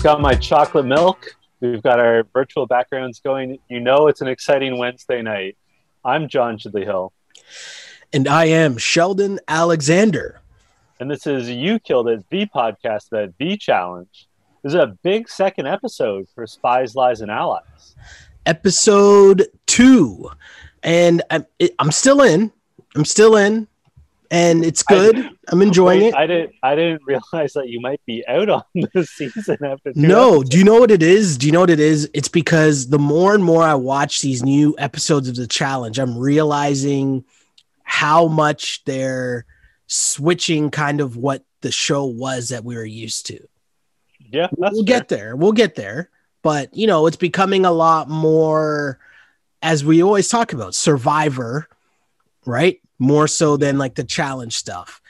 I've got my chocolate milk. We've got our virtual backgrounds going. You know it's an exciting Wednesday night. I'm John Chidley Hill. And I am Sheldon Alexander. And this is You Killed It, the podcast the challenge. This is a big second episode for Spies, Lies, and Allies. Episode two. And I'm, I'm still in. I'm still in and it's good. I, am enjoying wait, it. I didn't. I didn't realize that you might be out on the season after. no, episodes. do you know what it is? Do you know what it is? It's because the more and more I watch these new episodes of the challenge, I'm realizing how much they're switching kind of what the show was that we were used to. Yeah, we'll fair. get there. We'll get there. But you know, it's becoming a lot more, as we always talk about, Survivor, right? More so than like the challenge stuff.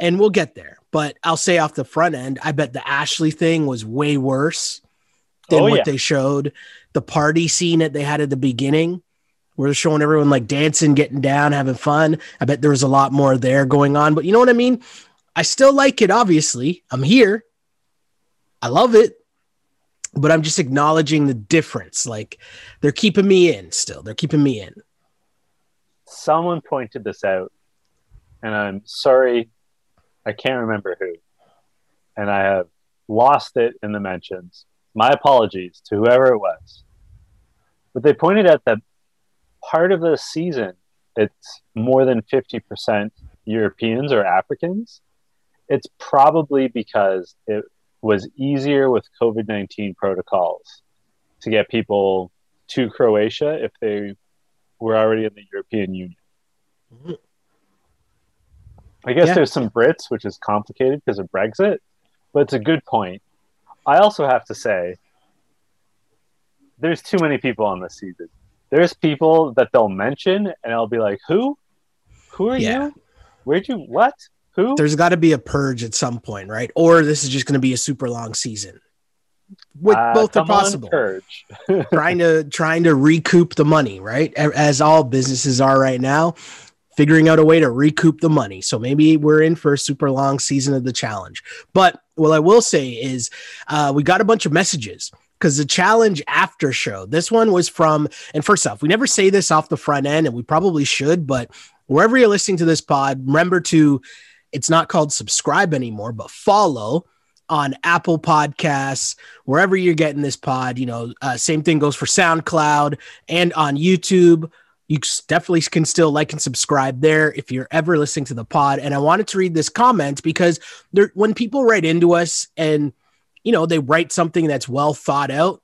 And we'll get there. But I'll say off the front end, I bet the Ashley thing was way worse than oh, what yeah. they showed. The party scene that they had at the beginning, where they're showing everyone like dancing, getting down, having fun. I bet there was a lot more there going on. But you know what I mean? I still like it, obviously. I'm here. I love it. But I'm just acknowledging the difference. Like they're keeping me in still. They're keeping me in someone pointed this out, and I'm sorry, I can't remember who, and I have lost it in the mentions. My apologies to whoever it was. But they pointed out that part of the season, it's more than 50% Europeans or Africans. It's probably because it was easier with COVID 19 protocols to get people to Croatia if they we're already in the European Union. Mm-hmm. I guess yeah. there's some Brits, which is complicated because of Brexit, but it's a good point. I also have to say, there's too many people on this season. There's people that they'll mention, and I'll be like, "Who? Who are yeah. you? Where'd you? What? Who?" There's got to be a purge at some point, right? Or this is just going to be a super long season with uh, both are possible. trying to trying to recoup the money, right? As all businesses are right now, figuring out a way to recoup the money. So maybe we're in for a super long season of the challenge. But what I will say is, uh, we got a bunch of messages because the challenge after show. This one was from, and first off, we never say this off the front end, and we probably should, but wherever you're listening to this pod, remember to. It's not called subscribe anymore, but follow on Apple Podcasts, wherever you're getting this pod. You know, uh, same thing goes for SoundCloud and on YouTube. You definitely can still like and subscribe there if you're ever listening to the pod. And I wanted to read this comment because there, when people write into us and you know they write something that's well thought out,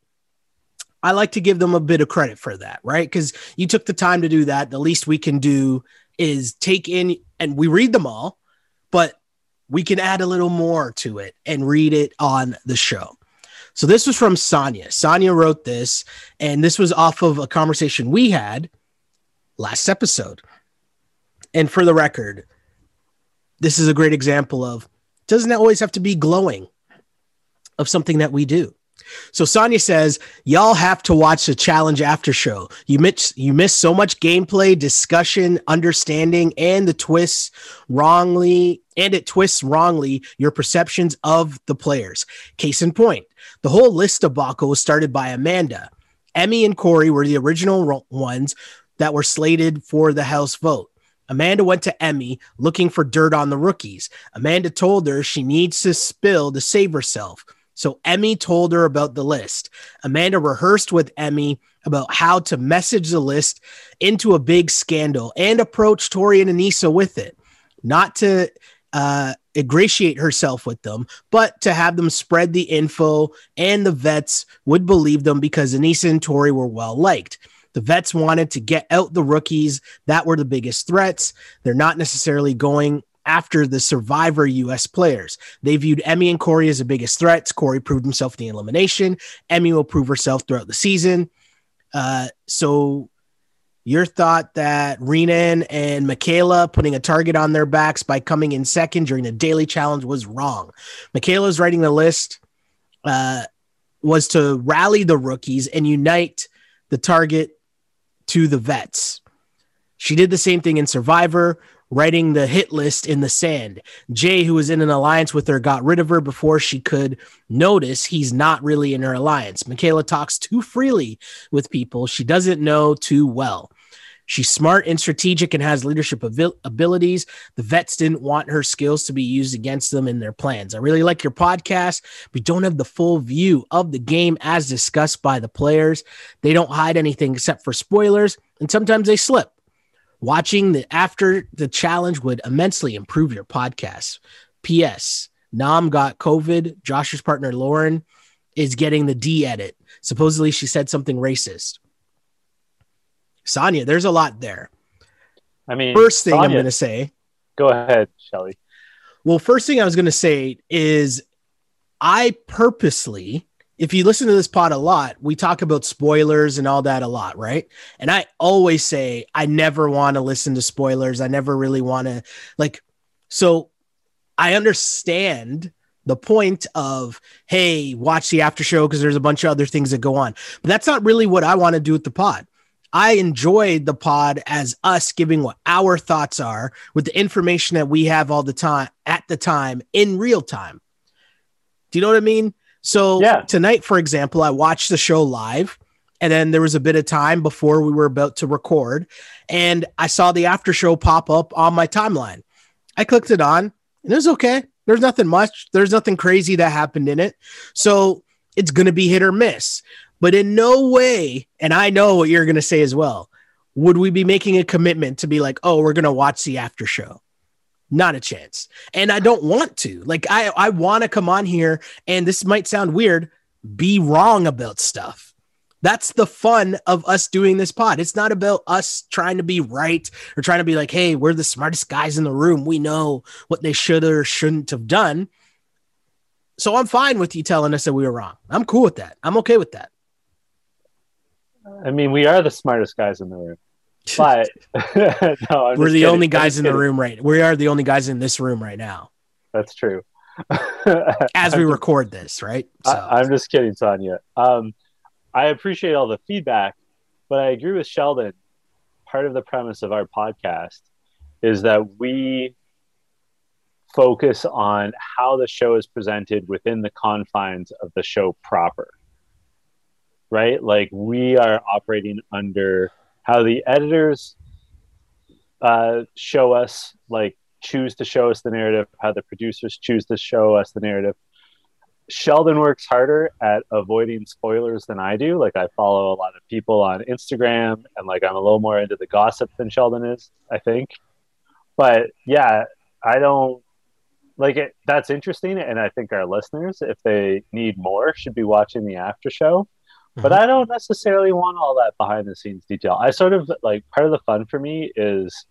I like to give them a bit of credit for that, right? Because you took the time to do that. The least we can do is take in and we read them all, but we can add a little more to it and read it on the show. So this was from Sonia. Sonia wrote this, and this was off of a conversation we had last episode. And for the record, this is a great example of doesn't always have to be glowing of something that we do. So Sonia says, y'all have to watch the challenge after show. You miss you miss so much gameplay, discussion, understanding, and the twists wrongly, and it twists wrongly your perceptions of the players. Case in point, the whole list debacle was started by Amanda. Emmy and Corey were the original ones that were slated for the House vote. Amanda went to Emmy looking for dirt on the rookies. Amanda told her she needs to spill to save herself. So Emmy told her about the list. Amanda rehearsed with Emmy about how to message the list into a big scandal and approach Tori and Anissa with it, not to uh, ingratiate herself with them, but to have them spread the info and the vets would believe them because Anissa and Tori were well liked. The vets wanted to get out the rookies that were the biggest threats. They're not necessarily going after the survivor US players. They viewed Emmy and Corey as the biggest threats. Corey proved himself in the elimination. Emmy will prove herself throughout the season. Uh, so your thought that Renan and Michaela putting a target on their backs by coming in second during the daily challenge was wrong. Michaela's writing the list uh, was to rally the rookies and unite the target to the vets. She did the same thing in Survivor writing the hit list in the sand. Jay, who was in an alliance with her, got rid of her before she could notice he's not really in her alliance. Michaela talks too freely with people she doesn't know too well. She's smart and strategic and has leadership abilities. The vets didn't want her skills to be used against them in their plans. I really like your podcast. We don't have the full view of the game as discussed by the players. They don't hide anything except for spoilers, and sometimes they slip. Watching the after the challenge would immensely improve your podcast. P.S. Nam got COVID. Josh's partner Lauren is getting the D edit. Supposedly she said something racist. Sonia, there's a lot there. I mean, first thing Sonia, I'm going to say. Go ahead, Shelly. Well, first thing I was going to say is I purposely, if you listen to this pod a lot, we talk about spoilers and all that a lot, right? And I always say I never want to listen to spoilers. I never really want to like so I understand the point of hey, watch the after show because there's a bunch of other things that go on. But that's not really what I want to do with the pod. I enjoyed the pod as us giving what our thoughts are with the information that we have all the time at the time in real time. Do you know what I mean? So yeah. tonight, for example, I watched the show live and then there was a bit of time before we were about to record and I saw the after show pop up on my timeline. I clicked it on and it was okay. There's nothing much. There's nothing crazy that happened in it. So it's going to be hit or miss. But in no way, and I know what you're going to say as well, would we be making a commitment to be like, oh, we're going to watch the after show? Not a chance. And I don't want to. Like, I, I want to come on here, and this might sound weird, be wrong about stuff. That's the fun of us doing this pod. It's not about us trying to be right or trying to be like, hey, we're the smartest guys in the room. We know what they should or shouldn't have done. So I'm fine with you telling us that we were wrong. I'm cool with that. I'm okay with that. I mean, we are the smartest guys in the room. But no, we're the kidding. only guys in the room right. We are the only guys in this room right now. That's true. As we record this, right? So. I, am just kidding, Sonia. Um, I appreciate all the feedback, but I agree with Sheldon. Part of the premise of our podcast is that we focus on how the show is presented within the confines of the show proper right? Like we are operating under how the editors uh, show us, like choose to show us the narrative, how the producers choose to show us the narrative. Sheldon works harder at avoiding spoilers than I do. Like I follow a lot of people on Instagram and like I'm a little more into the gossip than Sheldon is, I think. But yeah, I don't like it that's interesting and I think our listeners if they need more should be watching the after show but I don't necessarily want all that behind the scenes detail. I sort of like part of the fun for me is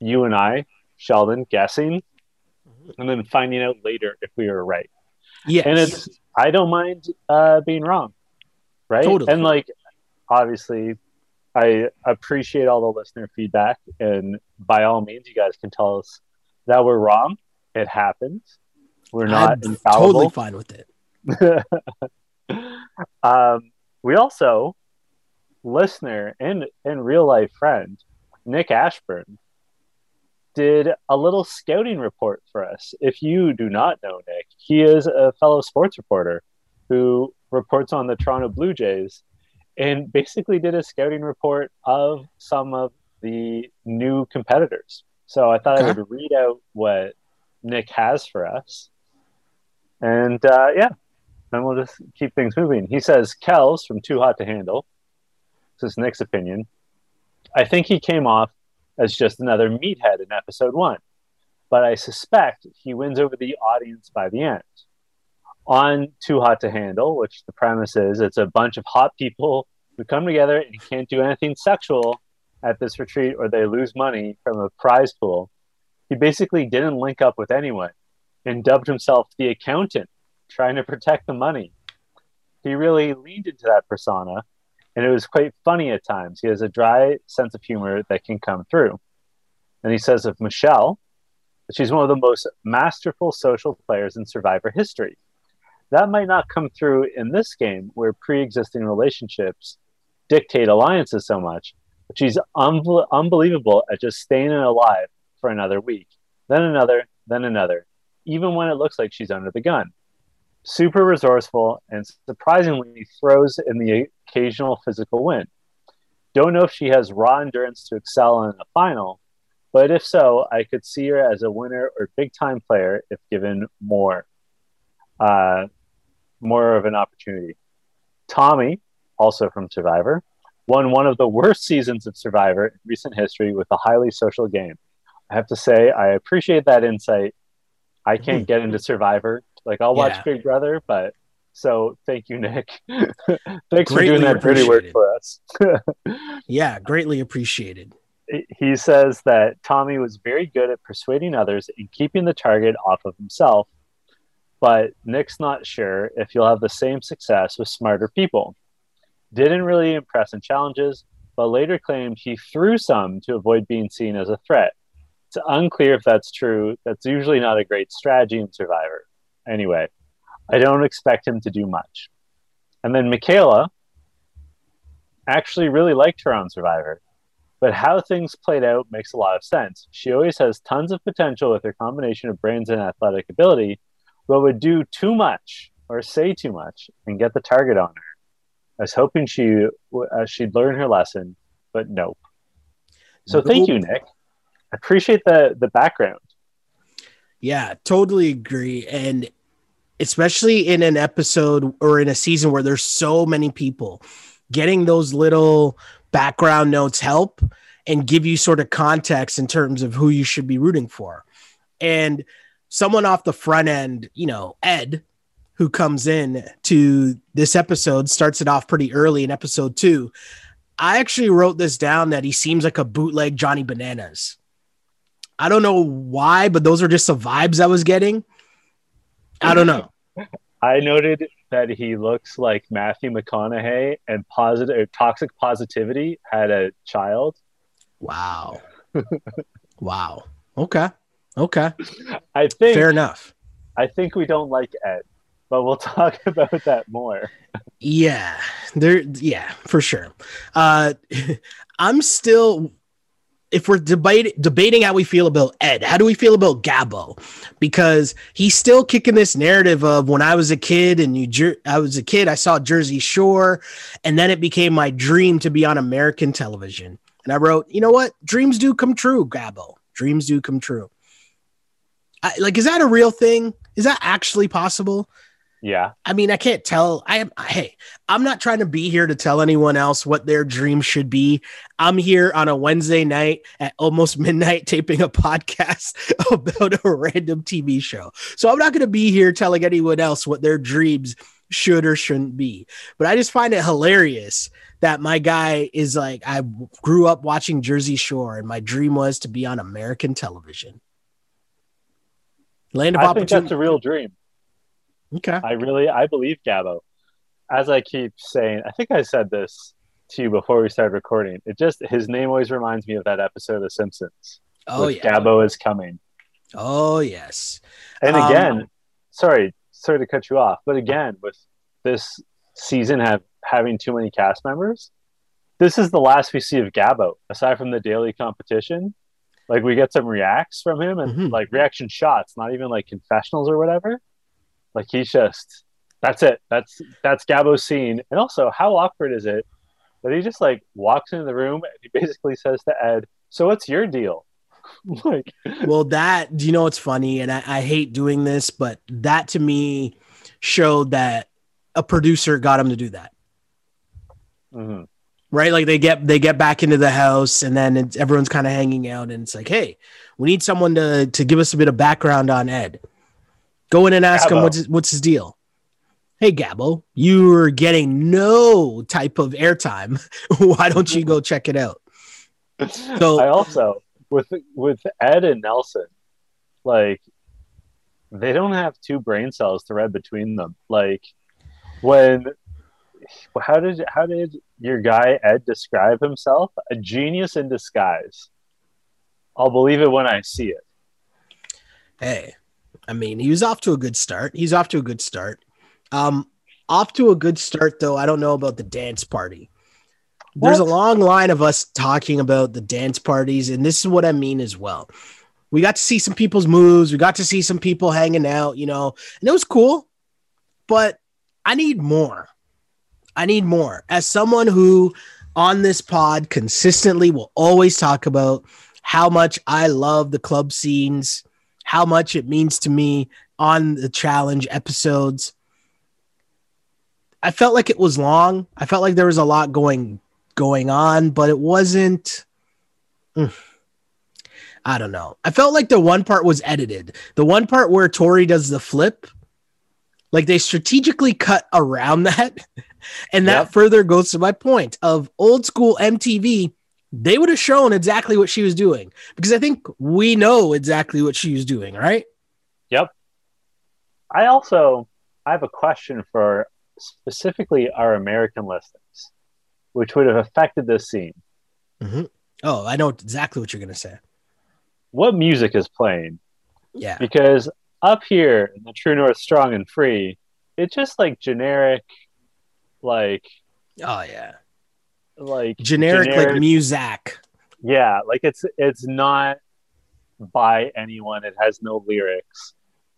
you and I, Sheldon, guessing and then finding out later if we were right. Yeah. And it's, I don't mind uh, being wrong. Right. Totally. And like, obviously, I appreciate all the listener feedback. And by all means, you guys can tell us that we're wrong. It happens. We're not I'm infallible. Totally fine with it. um, we also, listener and, and real life friend, Nick Ashburn, did a little scouting report for us. If you do not know Nick, he is a fellow sports reporter who reports on the Toronto Blue Jays and basically did a scouting report of some of the new competitors. So I thought okay. I would read out what Nick has for us. And uh, yeah, and we'll just keep things moving. He says Kelz from Too Hot to Handle. This is Nick's opinion. I think he came off as just another meathead in episode one, but I suspect he wins over the audience by the end. On Too Hot to Handle, which the premise is it's a bunch of hot people who come together and can't do anything sexual at this retreat or they lose money from a prize pool. He basically didn't link up with anyone and dubbed himself the accountant trying to protect the money. He really leaned into that persona, and it was quite funny at times. He has a dry sense of humor that can come through. And he says of Michelle, that she's one of the most masterful social players in Survivor history. That might not come through in this game where pre existing relationships dictate alliances so much, but she's un- unbelievable at just staying alive for another week, then another, then another, even when it looks like she's under the gun. Super resourceful and surprisingly throws in the occasional physical win. Don't know if she has raw endurance to excel in a final, but if so, I could see her as a winner or big time player if given more, uh, more of an opportunity. Tommy, also from Survivor, won one of the worst seasons of Survivor in recent history with a highly social game. I have to say, I appreciate that insight. I can't get into Survivor. Like, I'll watch yeah. Big Brother, but so thank you, Nick. Thanks greatly for doing that dirty work for us. yeah, greatly appreciated. He says that Tommy was very good at persuading others and keeping the target off of himself, but Nick's not sure if you'll have the same success with smarter people. Didn't really impress in challenges, but later claimed he threw some to avoid being seen as a threat. It's unclear if that's true. That's usually not a great strategy in Survivor. Anyway, I don't expect him to do much. And then Michaela actually really liked her on Survivor, but how things played out makes a lot of sense. She always has tons of potential with her combination of brains and athletic ability, but would do too much or say too much and get the target on her. I was hoping she uh, she'd learn her lesson, but nope. So nope. thank you, Nick. I appreciate the the background. Yeah, totally agree. And especially in an episode or in a season where there's so many people, getting those little background notes help and give you sort of context in terms of who you should be rooting for. And someone off the front end, you know, Ed, who comes in to this episode, starts it off pretty early in episode two. I actually wrote this down that he seems like a bootleg Johnny Bananas. I don't know why, but those are just the vibes I was getting. I don't know. I noted that he looks like Matthew McConaughey and positive toxic positivity had a child. Wow. wow. Okay. Okay. I think fair enough. I think we don't like Ed, but we'll talk about that more. yeah. There yeah, for sure. Uh I'm still if we're debating debating how we feel about Ed, how do we feel about Gabo? Because he's still kicking this narrative of when I was a kid and New Jer- I was a kid, I saw Jersey Shore, and then it became my dream to be on American television. And I wrote, you know what? Dreams do come true, Gabo. Dreams do come true. I, like, is that a real thing? Is that actually possible? Yeah. I mean, I can't tell. I am, hey, I'm not trying to be here to tell anyone else what their dream should be. I'm here on a Wednesday night at almost midnight taping a podcast about a random TV show. So I'm not going to be here telling anyone else what their dreams should or shouldn't be. But I just find it hilarious that my guy is like, I grew up watching Jersey Shore and my dream was to be on American television. Land of I opportunity. think that's a real dream. Okay. I really I believe Gabo. As I keep saying, I think I said this to you before we started recording. It just his name always reminds me of that episode of The Simpsons. Oh yeah. Gabo is coming. Oh yes. And um, again, sorry, sorry to cut you off, but again, with this season have having too many cast members, this is the last we see of Gabo, aside from the daily competition. Like we get some reacts from him and mm-hmm. like reaction shots, not even like confessionals or whatever. Like he's just that's it. That's that's Gabo's scene. And also, how awkward is it that he just like walks into the room and he basically says to Ed, "So what's your deal?" like, well, that do you know what's funny? And I, I hate doing this, but that to me showed that a producer got him to do that. Mm-hmm. Right, like they get they get back into the house, and then everyone's kind of hanging out, and it's like, hey, we need someone to to give us a bit of background on Ed. Go in and ask Gabo. him what's his, what's his deal. Hey Gabo, you are getting no type of airtime. Why don't you go check it out? So I also with with Ed and Nelson, like they don't have two brain cells to read between them. Like when how did how did your guy Ed describe himself? A genius in disguise. I'll believe it when I see it. Hey, I mean, he was off to a good start. He's off to a good start. Um, off to a good start, though. I don't know about the dance party. What? There's a long line of us talking about the dance parties, and this is what I mean as well. we got to see some people's moves. We got to see some people hanging out, you know, and it was cool. But I need more. I need more. As someone who on this pod consistently will always talk about how much I love the club scenes, how much it means to me on the challenge episodes. I felt like it was long. I felt like there was a lot going going on, but it wasn't mm, I don't know. I felt like the one part was edited. The one part where Tori does the flip, like they strategically cut around that. And that yep. further goes to my point of old school MTV. They would have shown exactly what she was doing because I think we know exactly what she was doing, right? Yep. I also I have a question for specifically our American listeners, which would have affected this scene. Mm-hmm. Oh, I know exactly what you're going to say. What music is playing? Yeah. Because up here in the True North Strong and Free, it's just like generic, like. Oh, yeah. Like generic, generic like Muzak. Yeah. Like it's, it's not by anyone, it has no lyrics.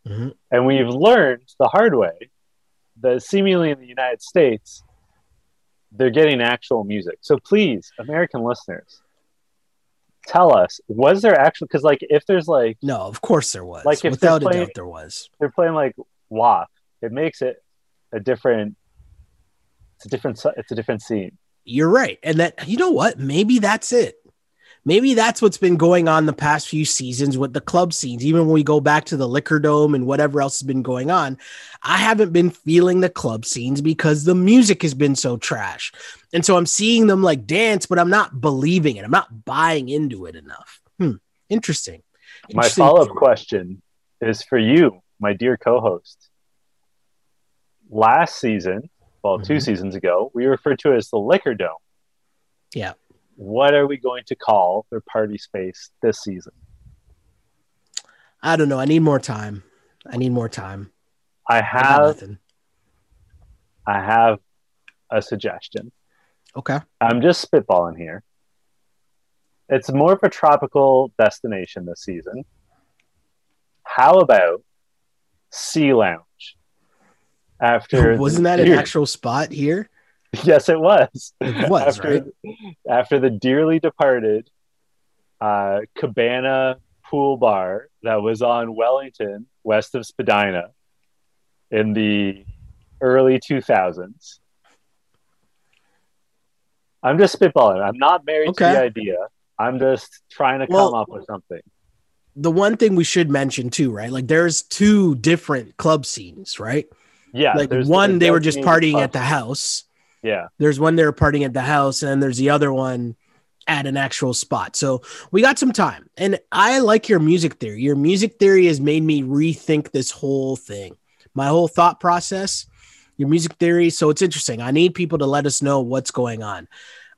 Mm-hmm. And we've learned the hard way that seemingly in the United States, they're getting actual music. So please, American listeners, tell us, was there actually because like if there's like no, of course there was. Like if without playing, a doubt there was. They're playing like WAP. It makes it a different. It's a different. It's a different scene. You're right, and that you know what? Maybe that's it maybe that's what's been going on the past few seasons with the club scenes. Even when we go back to the liquor dome and whatever else has been going on, I haven't been feeling the club scenes because the music has been so trash. And so I'm seeing them like dance, but I'm not believing it. I'm not buying into it enough. Hmm. Interesting. Interesting. My follow up question is for you, my dear co host. Last season, well, mm-hmm. two seasons ago, we referred to it as the liquor dome. Yeah what are we going to call their party space this season? I don't know. I need more time. I need more time. I have I have a suggestion. Okay. I'm just spitballing here. It's more of a tropical destination this season. How about Sea Lounge? After wasn't that an actual spot here? Yes, it was. It was after, right? after the dearly departed uh, Cabana Pool Bar that was on Wellington, west of Spadina, in the early 2000s. I'm just spitballing. I'm not married okay. to the idea. I'm just trying to well, come up with something. The one thing we should mention too, right? Like there's two different club scenes, right? Yeah. Like one, they were just partying at the house yeah. There's one they were partying at the house, and then there's the other one at an actual spot. So we got some time. And I like your music theory. Your music theory has made me rethink this whole thing, my whole thought process, your music theory. So it's interesting. I need people to let us know what's going on.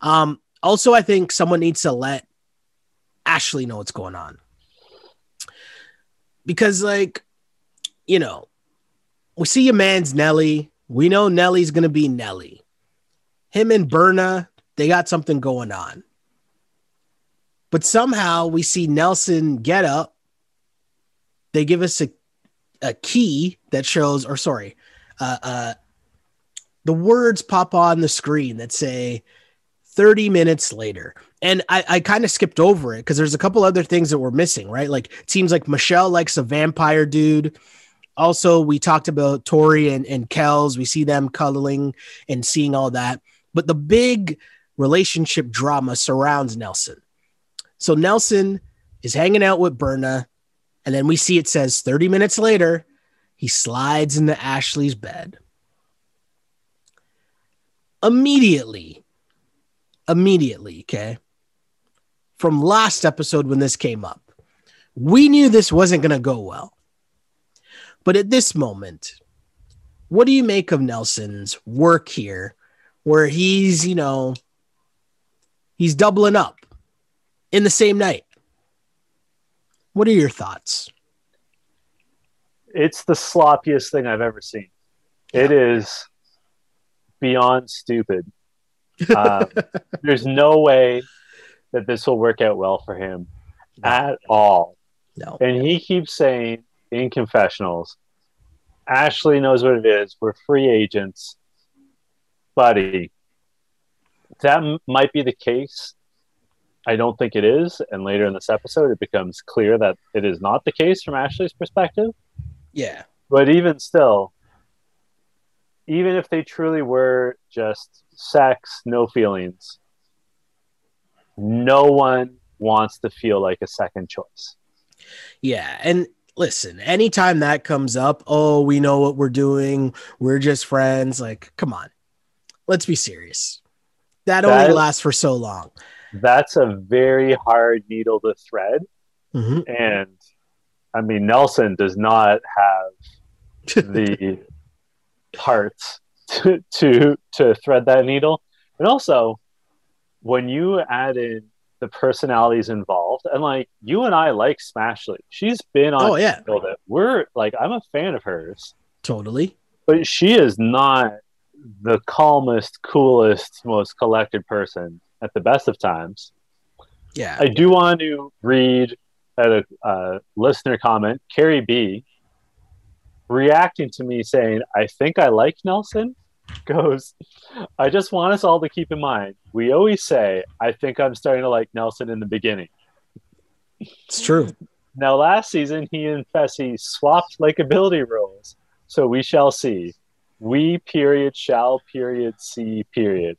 Um, also, I think someone needs to let Ashley know what's going on. Because, like, you know, we see your man's Nelly. We know Nelly's to be Nelly him and Berna, they got something going on. But somehow we see Nelson get up. They give us a, a key that shows, or sorry, uh, uh, the words pop on the screen that say 30 minutes later. And I, I kind of skipped over it because there's a couple other things that we're missing, right? Like seems like Michelle likes a vampire dude. Also, we talked about Tori and, and Kelz. We see them cuddling and seeing all that. But the big relationship drama surrounds Nelson. So Nelson is hanging out with Berna, and then we see it says 30 minutes later, he slides into Ashley's bed. Immediately, immediately, okay, from last episode when this came up, we knew this wasn't going to go well. But at this moment, what do you make of Nelson's work here where he's, you know, he's doubling up in the same night. What are your thoughts? It's the sloppiest thing I've ever seen. Yeah. It is beyond stupid. Um, there's no way that this will work out well for him at all. No. And he keeps saying in confessionals, Ashley knows what it is. We're free agents. Buddy, that m- might be the case. I don't think it is. And later in this episode, it becomes clear that it is not the case from Ashley's perspective. Yeah. But even still, even if they truly were just sex, no feelings, no one wants to feel like a second choice. Yeah. And listen, anytime that comes up, oh, we know what we're doing. We're just friends. Like, come on. Let's be serious. That, that only lasts for so long. That's a very hard needle to thread. Mm-hmm. And I mean, Nelson does not have the parts to, to to thread that needle. And also, when you add in the personalities involved, and like you and I like Smashley. she's been on. Oh yeah, we're like I'm a fan of hers. Totally, but she is not the calmest, coolest, most collected person at the best of times. Yeah, I do want to read at a uh, listener comment, Carrie B, reacting to me saying, "I think I like Nelson." Goes, I just want us all to keep in mind. We always say, "I think I'm starting to like Nelson in the beginning." It's true. Now, last season, he and Fessy swapped likability roles, so we shall see. We period shall period see period.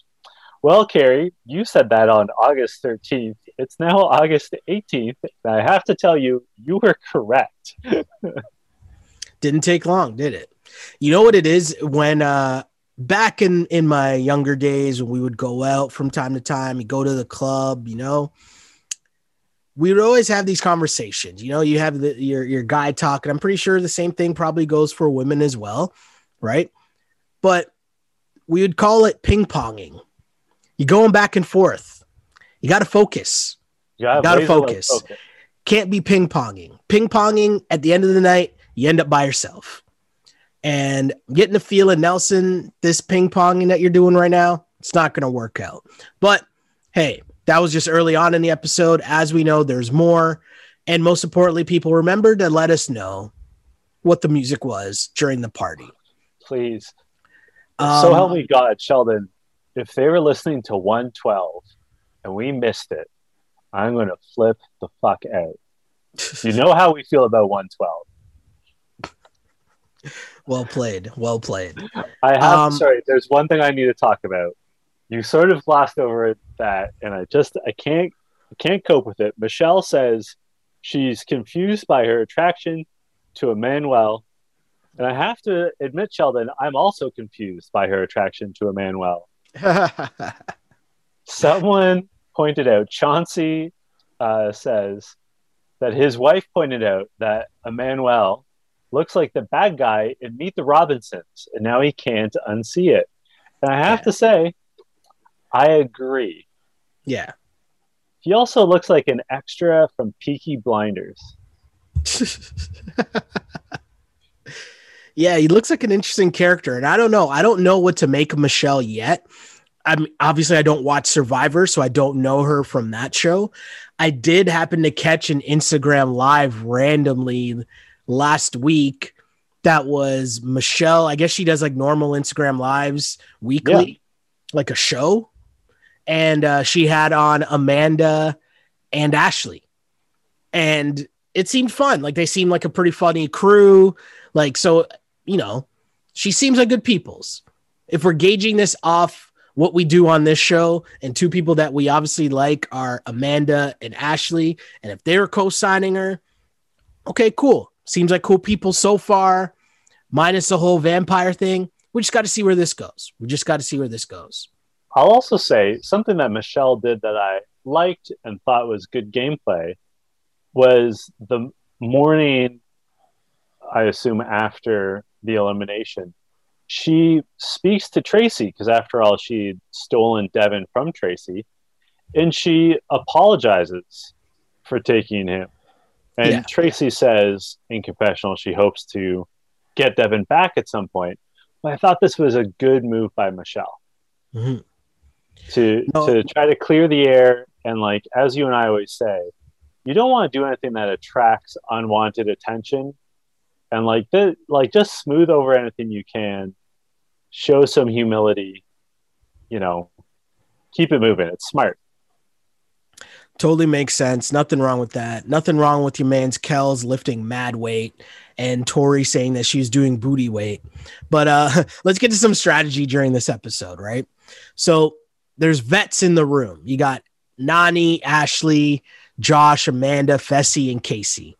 Well, Carrie, you said that on August 13th. It's now August 18th. And I have to tell you, you were correct. Didn't take long, did it? You know what it is when uh back in in my younger days when we would go out from time to time, you go to the club, you know, we would always have these conversations. You know, you have the, your your guy talking. I'm pretty sure the same thing probably goes for women as well, right? But we would call it ping ponging. You're going back and forth. You got to focus. You got to focus. focus. Can't be ping ponging. Ping ponging at the end of the night, you end up by yourself. And getting the feeling, Nelson, this ping ponging that you're doing right now, it's not going to work out. But hey, that was just early on in the episode. As we know, there's more. And most importantly, people remember to let us know what the music was during the party. Please. Um, so help me God, Sheldon. If they were listening to 112 and we missed it, I'm going to flip the fuck out. you know how we feel about 112. Well played. Well played. I have, um, sorry, there's one thing I need to talk about you sort of glossed over that, and I just I can't I can't cope with it. Michelle says she's confused by her attraction to Emanuel, and I have to admit, Sheldon, I'm also confused by her attraction to Emanuel. Someone pointed out, Chauncey uh, says that his wife pointed out that Emanuel looks like the bad guy in Meet the Robinsons, and now he can't unsee it. And I have yeah. to say, I agree. Yeah. He also looks like an extra from Peaky Blinders. yeah, he looks like an interesting character, and I don't know. I don't know what to make of Michelle yet. I'm obviously I don't watch Survivor, so I don't know her from that show. I did happen to catch an Instagram live randomly last week that was Michelle. I guess she does like normal Instagram lives weekly, yeah. like a show and uh, she had on Amanda and Ashley, and it seemed fun. Like they seemed like a pretty funny crew. Like so, you know, she seems like good people's. If we're gauging this off what we do on this show, and two people that we obviously like are Amanda and Ashley, and if they were co-signing her, okay, cool. Seems like cool people so far, minus the whole vampire thing. We just got to see where this goes. We just got to see where this goes. I'll also say something that Michelle did that I liked and thought was good gameplay was the morning, I assume, after the elimination. She speaks to Tracy because, after all, she'd stolen Devin from Tracy, and she apologizes for taking him. And yeah. Tracy says in confessional she hopes to get Devin back at some point. But I thought this was a good move by Michelle. Mm-hmm to no. to try to clear the air and like as you and I always say, you don't want to do anything that attracts unwanted attention and like the like just smooth over anything you can show some humility you know keep it moving it's smart totally makes sense. Nothing wrong with that. Nothing wrong with your man's Kelz lifting mad weight and tori saying that she's doing booty weight. But uh let's get to some strategy during this episode right? So there's vets in the room. You got Nany, ashley josh amanda fessy and Kaycee.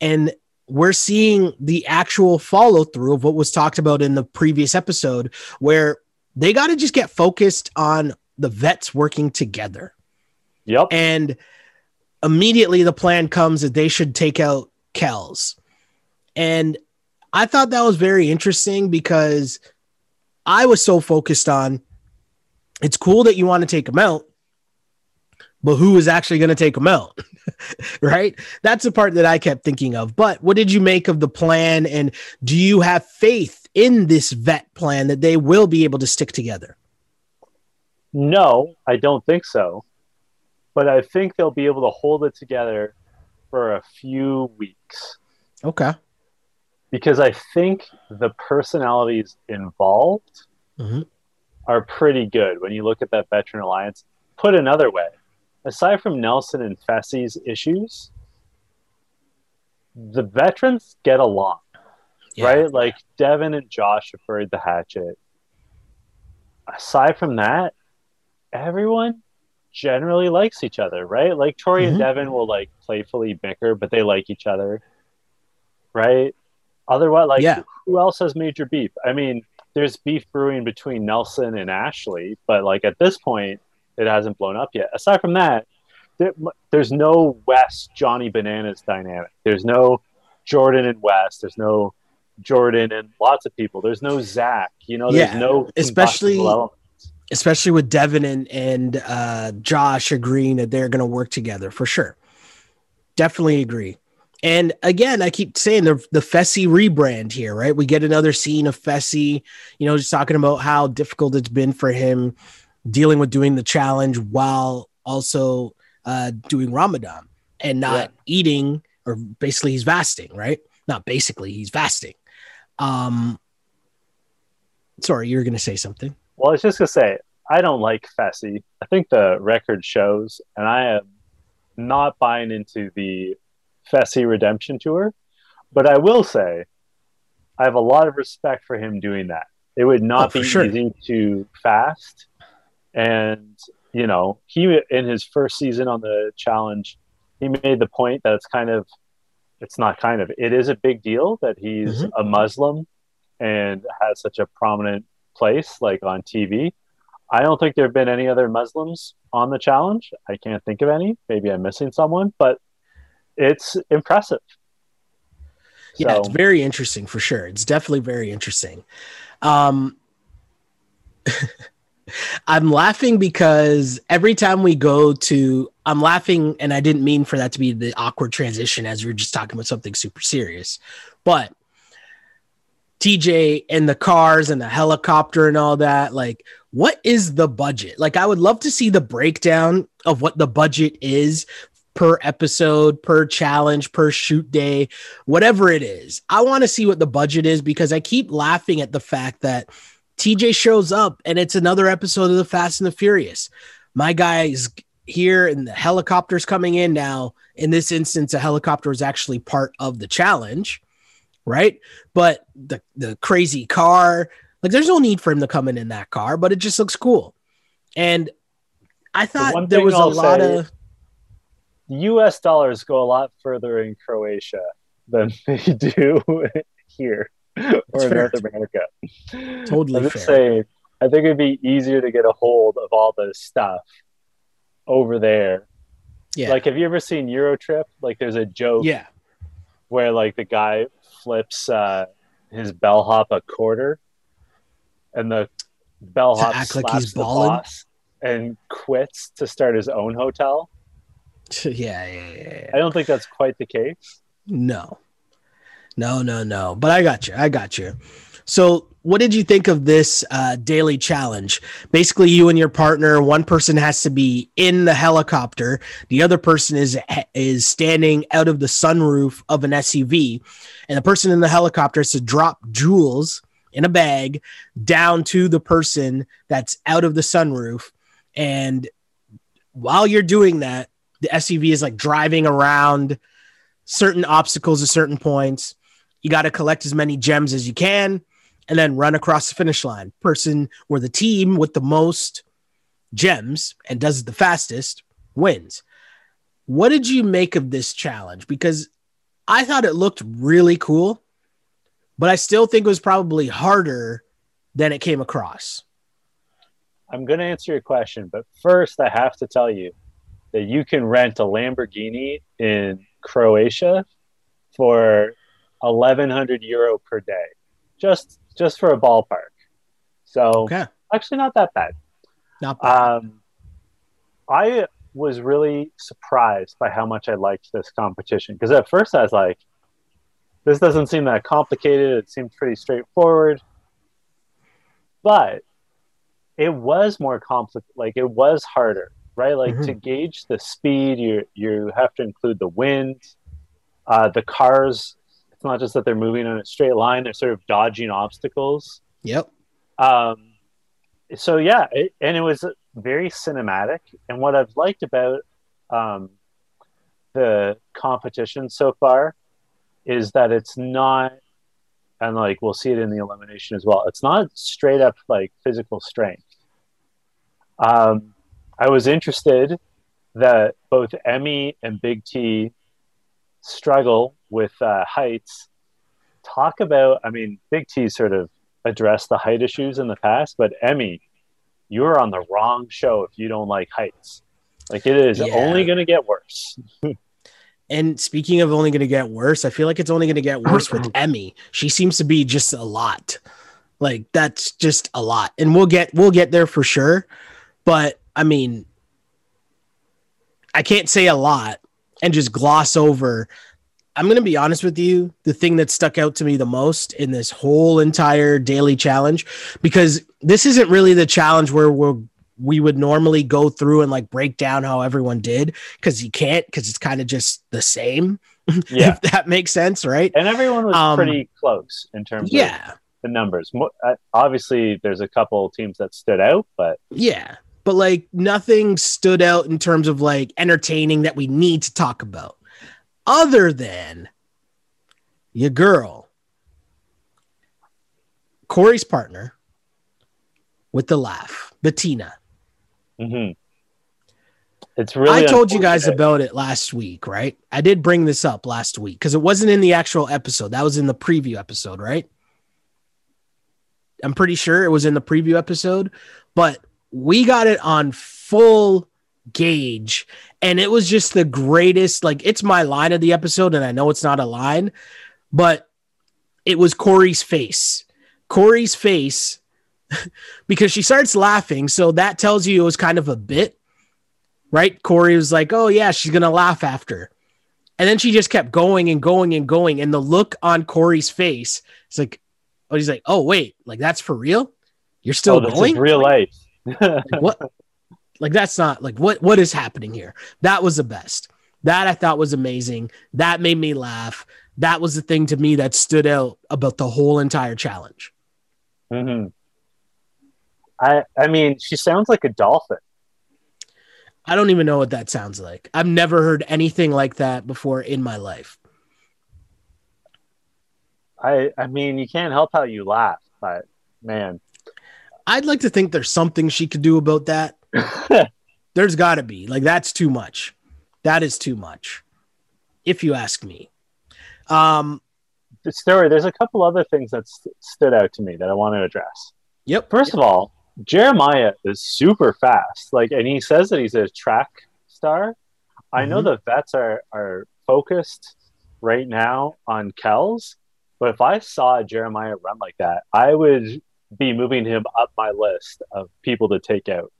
and we're seeing the actual follow through of what was talked about in the previous episode, where they got to just get focused on the vets working together. Yep. And immediately the plan comes that they should take out Kelz. And I thought that was very interesting because I was so focused on it's cool that you want to take him out, but who is actually going to take him out? right? That's the part that I kept thinking of. But what did you make of the plan? And do you have faith in this vet plan that they will be able to stick together? No, I don't think so. But I think they'll be able to hold it together for a few weeks. Okay. Because I think the personalities involved mm-hmm. are pretty good when you look at that veteran alliance. Put another way, aside from Nelson and Fessy's issues, the veterans get along, yeah. right? Like Devin and Josh have buried the hatchet. Aside from that, everyone generally likes each other, right? Like Tori mm-hmm. and Devin will like playfully bicker, but they like each other, right? Otherwise, like yeah. who else has major beef? I mean, there's beef brewing between Nelson and Ashley, but like at this point, it hasn't blown up yet. Aside from that, there, there's no West Johnny Bananas dynamic. There's no Jordan and West. There's no Jordan and lots of people. There's no Zach. You know, there's yeah, no especially especially with Devin and and uh, Josh agreeing that they're going to work together for sure. Definitely agree. And again, I keep saying the the Fessy rebrand here, right? We get another scene of Fessy, you know, just talking about how difficult it's been for him dealing with doing the challenge while also uh, doing Ramadan and not yeah. eating, or basically he's fasting, right? Not basically, he's fasting. Um, sorry, you were going to say something. Well, I was just to say, I don't like Fessy. I think the record shows, and I am not buying into the Fessy redemption tour. But I will say, I have a lot of respect for him doing that. It would not oh, be sure. easy to fast and, you know, he, in his first season on the challenge, he made the point that it's kind of, it's not kind of, it is a big deal that he's mm-hmm. a Muslim and has such a prominent place like on TV. I don't think there have been any other Muslims on the challenge. I can't think of any. Maybe I'm missing someone, but it's impressive. Yeah, so. it's very interesting for sure. It's definitely very interesting. Um, I'm laughing because every time we go to, I'm laughing, and I didn't mean for that to be the awkward transition as we are just talking about something super serious. But TJ and the cars and the helicopter and all that, like, what is the budget? Like, I would love to see the breakdown of what the budget is per episode, per challenge, per shoot day, whatever it is. I want to see what the budget is because I keep laughing at the fact that TJ shows up and it's another episode of the Fast and the Furious. My guy is here and the helicopter's coming in now. In this instance, a helicopter is actually part of the challenge, right? But the the crazy car, like there's no need for him to come in in that car, but it just looks cool. And I thought there was I'll a lot of US dollars go a lot further in Croatia than they do here. or in North America. Totally I'm fair. Saying, I think it'd be easier to get a hold of all this stuff over there. Yeah. Like, have you ever seen Eurotrip? Like, there's a joke. Yeah. Where like the guy flips uh, his bellhop a quarter, and the bellhop slaps like the balling. boss and quits to start his own hotel. Yeah, yeah, yeah, yeah. I don't think that's quite the case. No, no, no, no. But I got you. I got you. So, what did you think of this uh, daily challenge? Basically, you and your partner, one person has to be in the helicopter, the other person is is standing out of the sunroof of an SUV, and the person in the helicopter has to drop jewels in a bag down to the person that's out of the sunroof. And while you're doing that, the SUV is like driving around certain obstacles at certain points. You got to collect as many gems as you can and then run across the finish line. Person or the team with the most gems and does it the fastest wins. What did you make of this challenge? Because I thought it looked really cool, but I still think it was probably harder than it came across. I'm going to answer your question, but first I have to tell you that you can rent a Lamborghini in Croatia for 1100 euro per day. Just just for a ballpark. So okay. actually not that bad. Not bad. Um, I was really surprised by how much I liked this competition because at first I was like, this doesn't seem that complicated. It seems pretty straightforward. But it was more complicated. Like it was harder, right? Like mm-hmm. to gauge the speed, you you have to include the wind. Uh, the cars it's not just that they're moving in a straight line; they're sort of dodging obstacles. Yep. Um, so yeah, it, and it was very cinematic. And what I've liked about um, the competition so far is that it's not, and like we'll see it in the elimination as well. It's not straight up like physical strength. Um, I was interested that both Emmy and Big T struggle with uh, heights. Talk about, I mean, Big T sort of addressed the height issues in the past, but Emmy, you're on the wrong show if you don't like heights. Like it is yeah. only going to get worse. and speaking of only going to get worse, I feel like it's only going to get worse with Emmy. She seems to be just a lot. Like that's just a lot. And we'll get we'll get there for sure. But I mean I can't say a lot and just gloss over I'm going to be honest with you. The thing that stuck out to me the most in this whole entire daily challenge, because this isn't really the challenge where we're we would normally go through and like break down how everyone did because you can't because it's kind of just the same. Yeah, if that makes sense, right? And everyone was um, pretty close in terms yeah. of the numbers. Uh, obviously, there's a couple teams that stood out, but yeah, but like nothing stood out in terms of like entertaining that we need to talk about other than your girl, Corey's partner with the laugh, Bettina. Mm-hmm. It's really. I told you guys about it last week, right? I did bring this up last week because it wasn't in the actual episode. That was in the preview episode, right? I'm pretty sure it was in the preview episode, but we got it on full gauge. And it was just the greatest like it's my line of the episode and i know it's not a line but it was corey's face. Corey's face because she starts laughing so that tells you it was kind of a bit right? Corey was like oh yeah she's gonna laugh after. And then she just kept going and going and going and the look on corey's face it's like oh he's like oh wait like that's for real? You're still oh, going? real life. What like that's not like what what is happening here? That was the best. That I thought was amazing. That made me laugh. That was the thing to me that stood out about the whole entire challenge. hmm I I mean, she sounds like a dolphin. I don't even know what that sounds like. I've never heard anything like that before in my life. I I mean, you can't help how you laugh, but man, I'd like to think there's something she could do about that. There's got to be. Like, that's too much. That is too much, if you ask me. Um, story, there's a couple other things that st- stood out to me that I want to address. Yep. First yep. of all, Jeremiah is super fast. Like, and he says that he's a track star. I mm-hmm. know the vets are are focused right now on Kelz, but if I saw Jeremiah run like that, I would be moving him up my list of people to take out.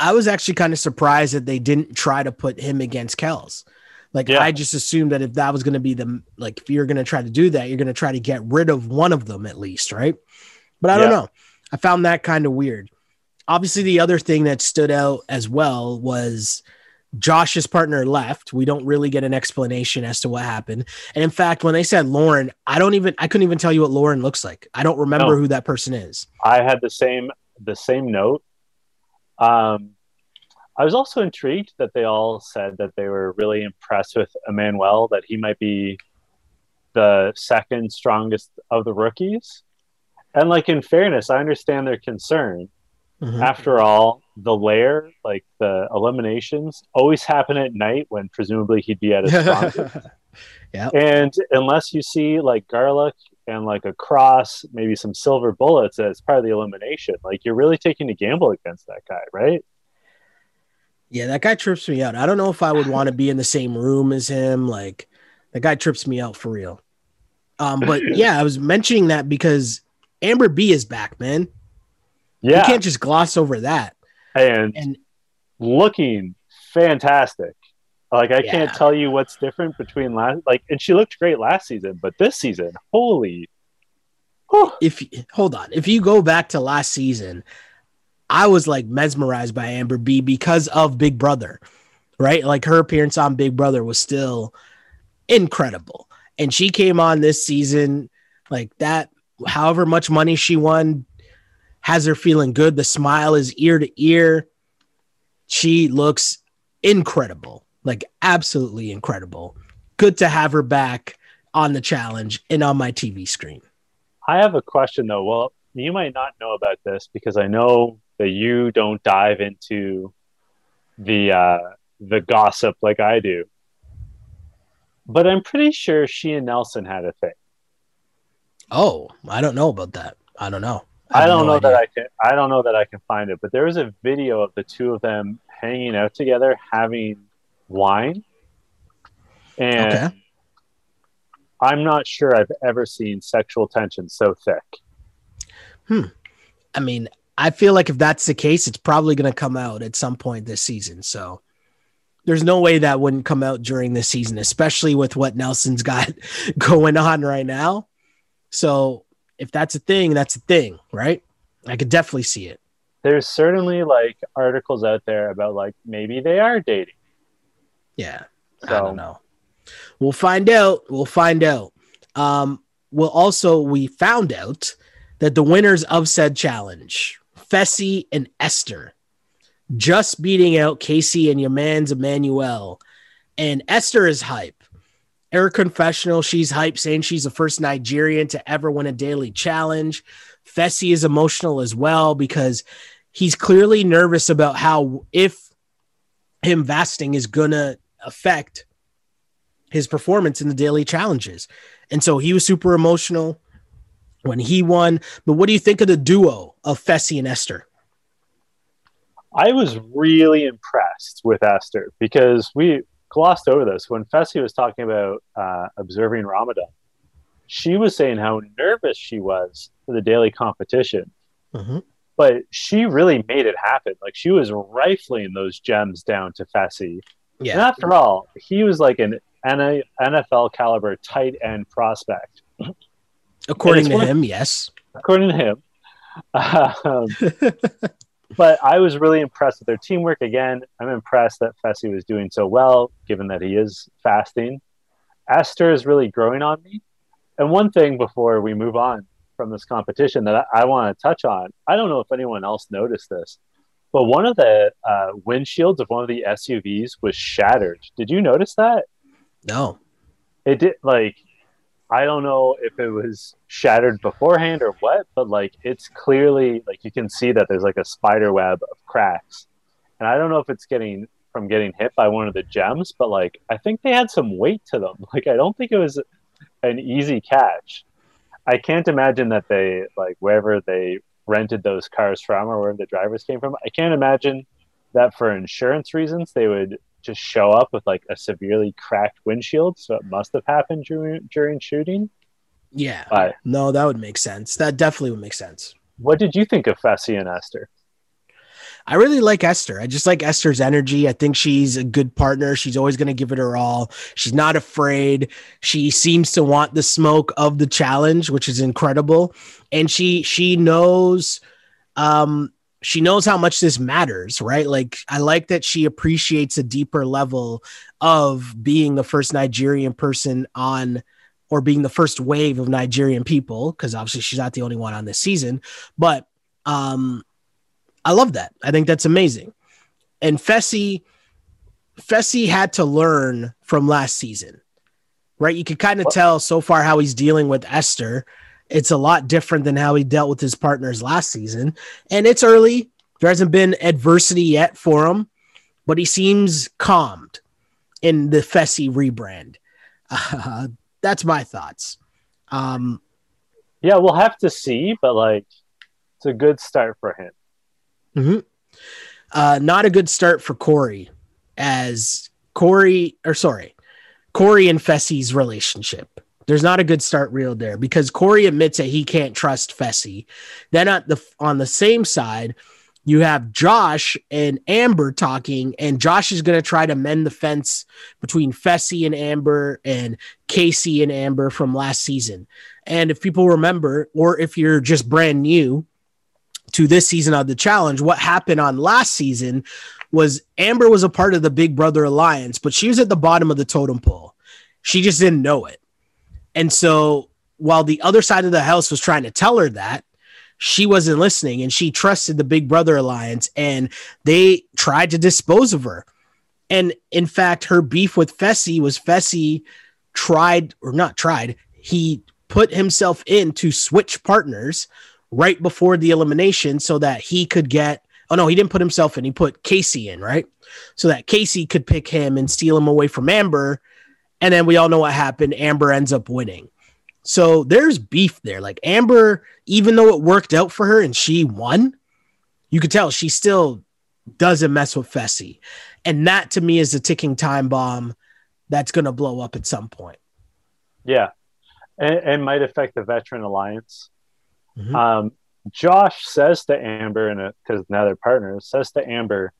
I was actually kind of surprised that they didn't try to put him against Kelz. Like yeah. I just assumed that if that was going to be the like if you're going to try to do that, you're going to try to get rid of one of them at least, right? But I yeah. don't know. I found that kind of weird. Obviously, the other thing that stood out as well was Josh's partner left. We don't really get an explanation as to what happened. And in fact, when they said Lauren, I don't even I couldn't even tell you what Lauren looks like. I don't remember no. who that person is. I had the same the same note. Um I was also intrigued that they all said that they were really impressed with Emanuel, that he might be the second strongest of the rookies. And like in fairness, I understand their concern. Mm-hmm. After all, the lair, like the eliminations, always happen at night when presumably he'd be at his strongest. yeah. And unless you see like garlic and like a cross, maybe some silver bullets as part of the elimination, like you're really taking a gamble against that guy, right? Yeah, that guy trips me out. I don't know if I would want to be in the same room as him. Like that guy trips me out for real. Um, but yeah, I was mentioning that because Amber B is back, man. Yeah. You can't just gloss over that. And, and looking fantastic. Like I yeah. can't tell you what's different between last like and she looked great last season, but this season, holy whew. if hold on, if you go back to last season, I was like mesmerized by Amber B because of Big Brother, right? Like her appearance on Big Brother was still incredible. And she came on this season like that, however much money she won, has her feeling good. The smile is ear to ear. She looks incredible, like absolutely incredible. Good to have her back on the challenge and on my TV screen. I have a question though. Well, you might not know about this because I know that you don't dive into the uh, the gossip like I do. But I'm pretty sure she and Nelson had a thing. Oh, I don't know about that. I don't know. I, I don't no know idea. that I can. I don't know that I can find it, but there was a video of the two of them hanging out together, having wine, and okay. I'm not sure I've ever seen sexual tension so thick. Hmm. I mean, I feel like if that's the case, it's probably going to come out at some point this season. So there's no way that wouldn't come out during this season, especially with what Nelson's got going on right now. So if that's a thing, that's a thing, right? I could definitely see it. There's certainly like articles out there about like maybe they are dating. Yeah. So. I don't know. We'll find out. We'll find out. Um, well, also, we found out that the winners of said challenge, Fessy and Esther, just beating out Kaycee and your man's Emanuel. And Esther is hype. Air confessional, she's hype, saying she's the first Nigerian to ever win a daily challenge. Fessy is emotional as well because he's clearly nervous about how if him fasting is gonna affect his performance in the daily challenges. And so he was super emotional when he won. But what do you think of the duo of Fessy and Esther? I was really impressed with Esther because we glossed over this when Fessy was talking about uh, observing Ramadan. She was saying how nervous she was for the daily competition, mm-hmm. but she really made it happen. Like she was rifling those gems down to Fessy. Yeah. And after all, he was like an NFL caliber tight end prospect. According to him, yes. According to him. Um, but I was really impressed with their teamwork. Again, I'm impressed that Fessy was doing so well, given that he is fasting. Esther is really growing on me. And one thing before we move on from this competition that I, I want to touch on, I don't know if anyone else noticed this, but one of the uh, windshields of one of the SUVs was shattered. Did you notice that? No. It did like I don't know if it was shattered beforehand or what, but like it's clearly like you can see that there's like a spider web of cracks. And I don't know if it's getting from getting hit by one of the gems, but like I think they had some weight to them. Like I don't think it was an easy catch. I can't imagine that they like wherever they rented those cars from or where the drivers came from. I can't imagine that for insurance reasons they would just show up with like a severely cracked windshield. So it must have happened during during shooting. Yeah. But, no, that would make sense. That definitely would make sense. What did you think of Fessy and Esther? I really like Esther. I just like Esther's energy. I think she's a good partner. She's always going to give it her all. She's not afraid. She seems to want the smoke of the challenge, which is incredible. And she she knows um she knows how much this matters, right? Like I like that she appreciates a deeper level of being the first Nigerian person on or being the first wave of Nigerian people because obviously she's not the only one on this season, but um I love that. I think that's amazing. And Fessy, Fessy had to learn from last season, right? You can kind of tell so far how he's dealing with Esther. It's a lot different than how he dealt with his partners last season. And it's early. There hasn't been adversity yet for him, but he seems calmed in the Fessy rebrand. Uh, that's my thoughts. Um, yeah, we'll have to see, but like, it's a good start for him. Mm-hmm. Uh, not a good start for Corey, as Corey, or sorry, Corey and Fessy's relationship. There's not a good start real there because Corey admits that he can't trust Fessy. Then at the on the same side, you have Josh and Amber talking, and Josh is going to try to mend the fence between Fessy and Amber and Kaycee and Amber from last season. And if people remember, or if you're just brand new, to this season of the challenge. What happened on last season was Amber was a part of the Big Brother Alliance, but she was at the bottom of the totem pole. She just didn't know it. And so while the other side of the house was trying to tell her that, she wasn't listening and she trusted the Big Brother Alliance and they tried to dispose of her. And in fact, her beef with Fessy was Fessy tried or not tried, he put himself in to switch partners right before the elimination so that he could get oh no, he didn't put himself in, he put Kaycee in, right? So that Kaycee could pick him and steal him away from Amber. And then we all know what happened. Amber ends up winning. So there's beef there. Like Amber, even though it worked out for her and she won, you could tell she still doesn't mess with Fessy. And that to me is a ticking time bomb that's going to blow up at some point. Yeah. And, and might affect the Veteran Alliance Mm-hmm. Um, Josh says to Amber, and because now they're partners, says to Amber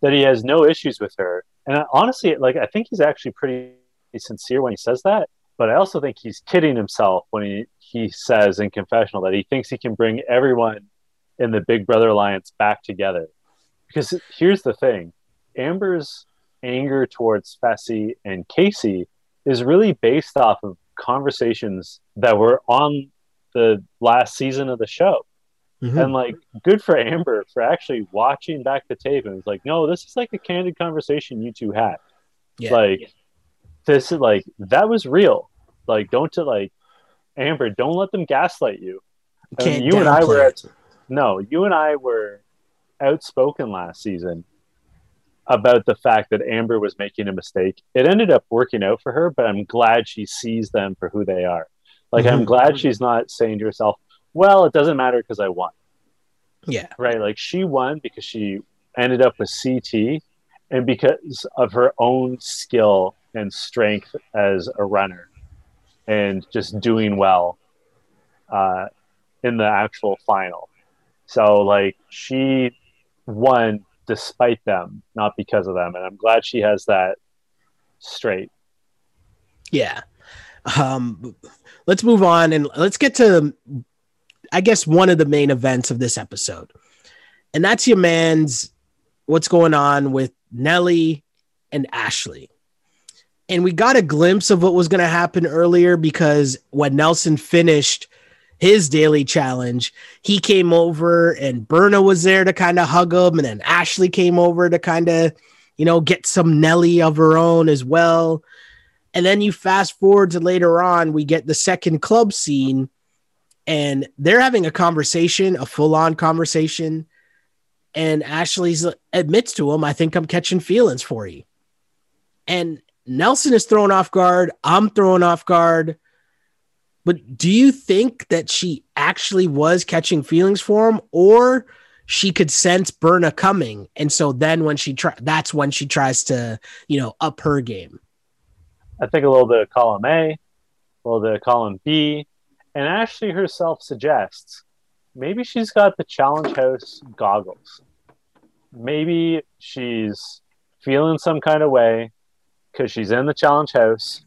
that he has no issues with her. And honestly, like I think he's actually pretty sincere when he says that. But I also think he's kidding himself when he he says in confessional that he thinks he can bring everyone in the Big Brother alliance back together. Because here's the thing, Amber's anger towards Fessy and Kaycee is really based off of conversations that were on the last season of the show. Mm-hmm. And like, good for Amber for actually watching back the tape and was like, no, this is like a candid conversation you two had. Yeah. Like, this is like that was real. Like, don't to like Amber, don't let them gaslight you. And you and I were at, no, you and I were outspoken last season about the fact that Amber was making a mistake. It ended up working out for her, but I'm glad she sees them for who they are. Like, mm-hmm. I'm glad she's not saying to herself, well, it doesn't matter because I won. Yeah. Right. Like, she won because she ended up with CT and because of her own skill and strength as a runner and just doing well uh, in the actual final. So, like, she won despite them, not because of them. And I'm glad she has that straight. Yeah. Um, let's move on and let's get to, I guess, one of the main events of this episode. And that's your man's what's going on with Nelly and Ashley. And we got a glimpse of what was going to happen earlier because when Nelson finished his daily challenge, he came over and Berna was there to kind of hug him. And then Ashley came over to kind of, you know, get some Nelly of her own as well. And then you fast forward to later on, we get the second club scene, and they're having a conversation, a full on conversation. And Ashley's admits to him, I think I'm catching feelings for you. And Nelson is thrown off guard. I'm thrown off guard. But do you think that she actually was catching feelings for him or she could sense Berna coming? And so then when she try that's when she tries to, you know, up her game. I think a little bit of column A, a little bit of column B, and Ashley herself suggests maybe she's got the challenge house goggles. maybe she's feeling some kind of way because she's in the challenge house.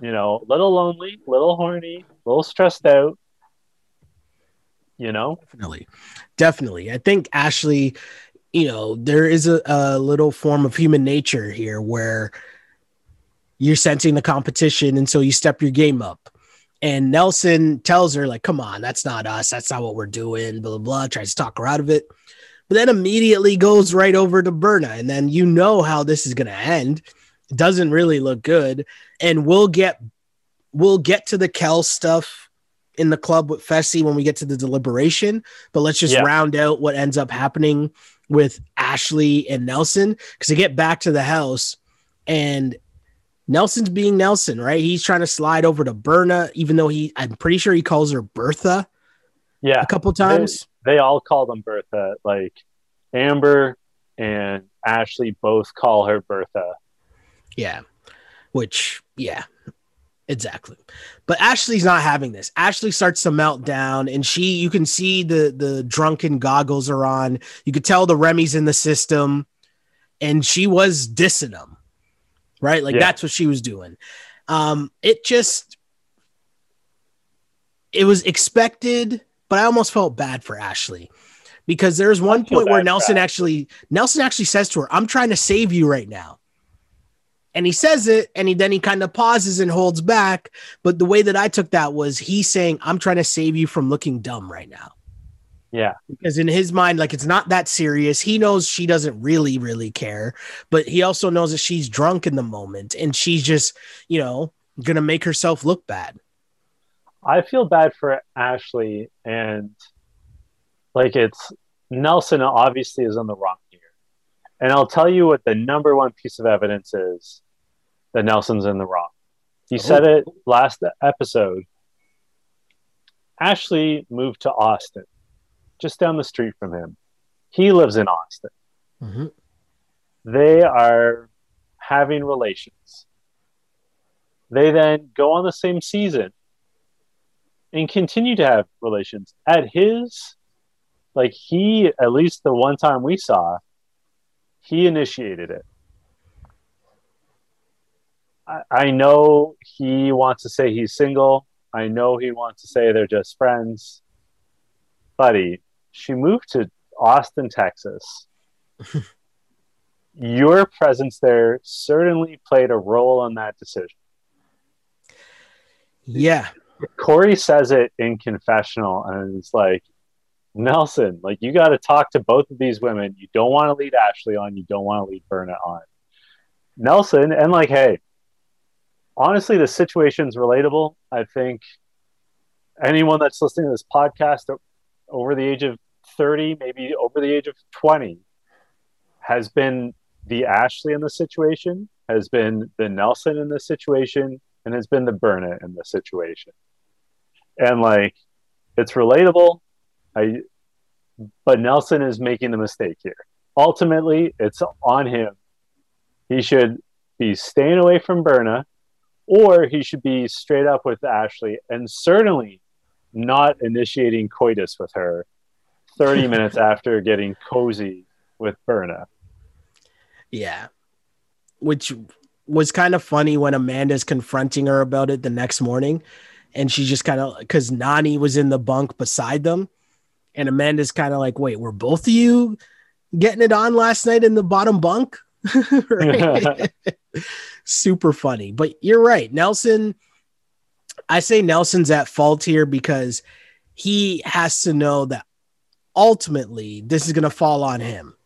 You know, little lonely, little horny, little stressed out. You know, definitely, definitely. I think Ashley, you know, there is a, a little form of human nature here where you're sensing the competition, and so you step your game up. And Nelson tells her, like, come on, that's not us. That's not what we're doing. Blah, blah, blah. Tries to talk her out of it. But then immediately goes right over to Berna. And then you know how this is going to end. It doesn't really look good. And we'll get we'll get to the Kel stuff in the club with Fessy when we get to the deliberation. But let's just yeah. round out what ends up happening with Ashley and Nelson. Because they get back to the house and Nelson's being Nelson, right? He's trying to slide over to Berna, even though he, I'm pretty sure he calls her Bertha. Yeah. A couple times. They, they all call them Bertha. Like Amber and Ashley both call her Bertha. Yeah. Which, yeah, exactly. But Ashley's not having this. Ashley starts to melt down, and she, you can see the the drunken goggles are on. You could tell the Remy's in the system, and she was dissing them right? Like yeah. that's what she was doing. Um, it just it was expected, but I almost felt bad for Ashley because there's one point where Nelson actually Nelson actually says to her, "I'm trying to save you right now." And he says it, and he then he kind of pauses and holds back. But the way that I took that was he saying, "I'm trying to save you from looking dumb right now." Yeah. Because in his mind, like it's not that serious. He knows she doesn't really, really care, but he also knows that she's drunk in the moment and she's just, you know, gonna make herself look bad. I feel bad for Ashley and like it's Nelson obviously is on the wrong here. And I'll tell you what the number one piece of evidence is that Nelson's in the wrong. He oh. said it last episode. Ashley moved to Austin just down the street from him. He lives in Austin. Mm-hmm. They are having relations. They then go on the same season and continue to have relations. At his, like he, at least the one time we saw, he initiated it. I, I know he wants to say he's single. I know he wants to say they're just friends. Buddy, she moved to Austin, Texas. Your presence there certainly played a role in that decision. Yeah. Corey says it in confessional, and it's like, Nelson, like you got to talk to both of these women. You don't want to lead Ashley on. You don't want to lead Berna on. Nelson, and like, hey, honestly, the situation's relatable. I think anyone that's listening to this podcast over the age of 30, maybe over the age of 20, has been the Ashley in the situation, has been the Nelson in the situation, and has been the Berna in the situation. And like, it's relatable. I, but Nelson is making the mistake here. Ultimately, it's on him. He should be staying away from Berna, or he should be straight up with Ashley, and certainly not initiating coitus with her 30 minutes after getting cozy with Berna. Yeah. Which was kind of funny when Amanda's confronting her about it the next morning. And she just kind of, because Nany was in the bunk beside them. And Amanda's kind of like, wait, were both of you getting it on last night in the bottom bunk? Super funny. But you're right. Nelson, I say Nelson's at fault here because he has to know that ultimately this is going to fall on him.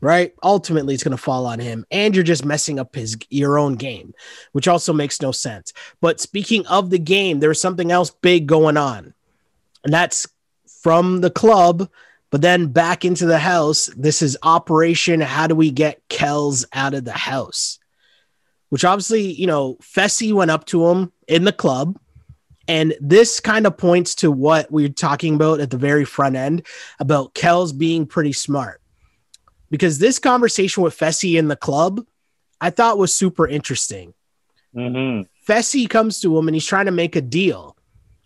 Right? Ultimately it's going to fall on him and you're just messing up his your own game, which also makes no sense. But speaking of the game, there's something else big going on. And that's from the club but then back into the house. This is Operation How Do We Get Kelz Out of the House? Which obviously, you know, Fessy went up to him in the club and this kind of points to what we are talking about at the very front end about Kelz being pretty smart. Because this conversation with Fessy in the club, I thought was super interesting. Mm-hmm. Fessy comes to him and he's trying to make a deal,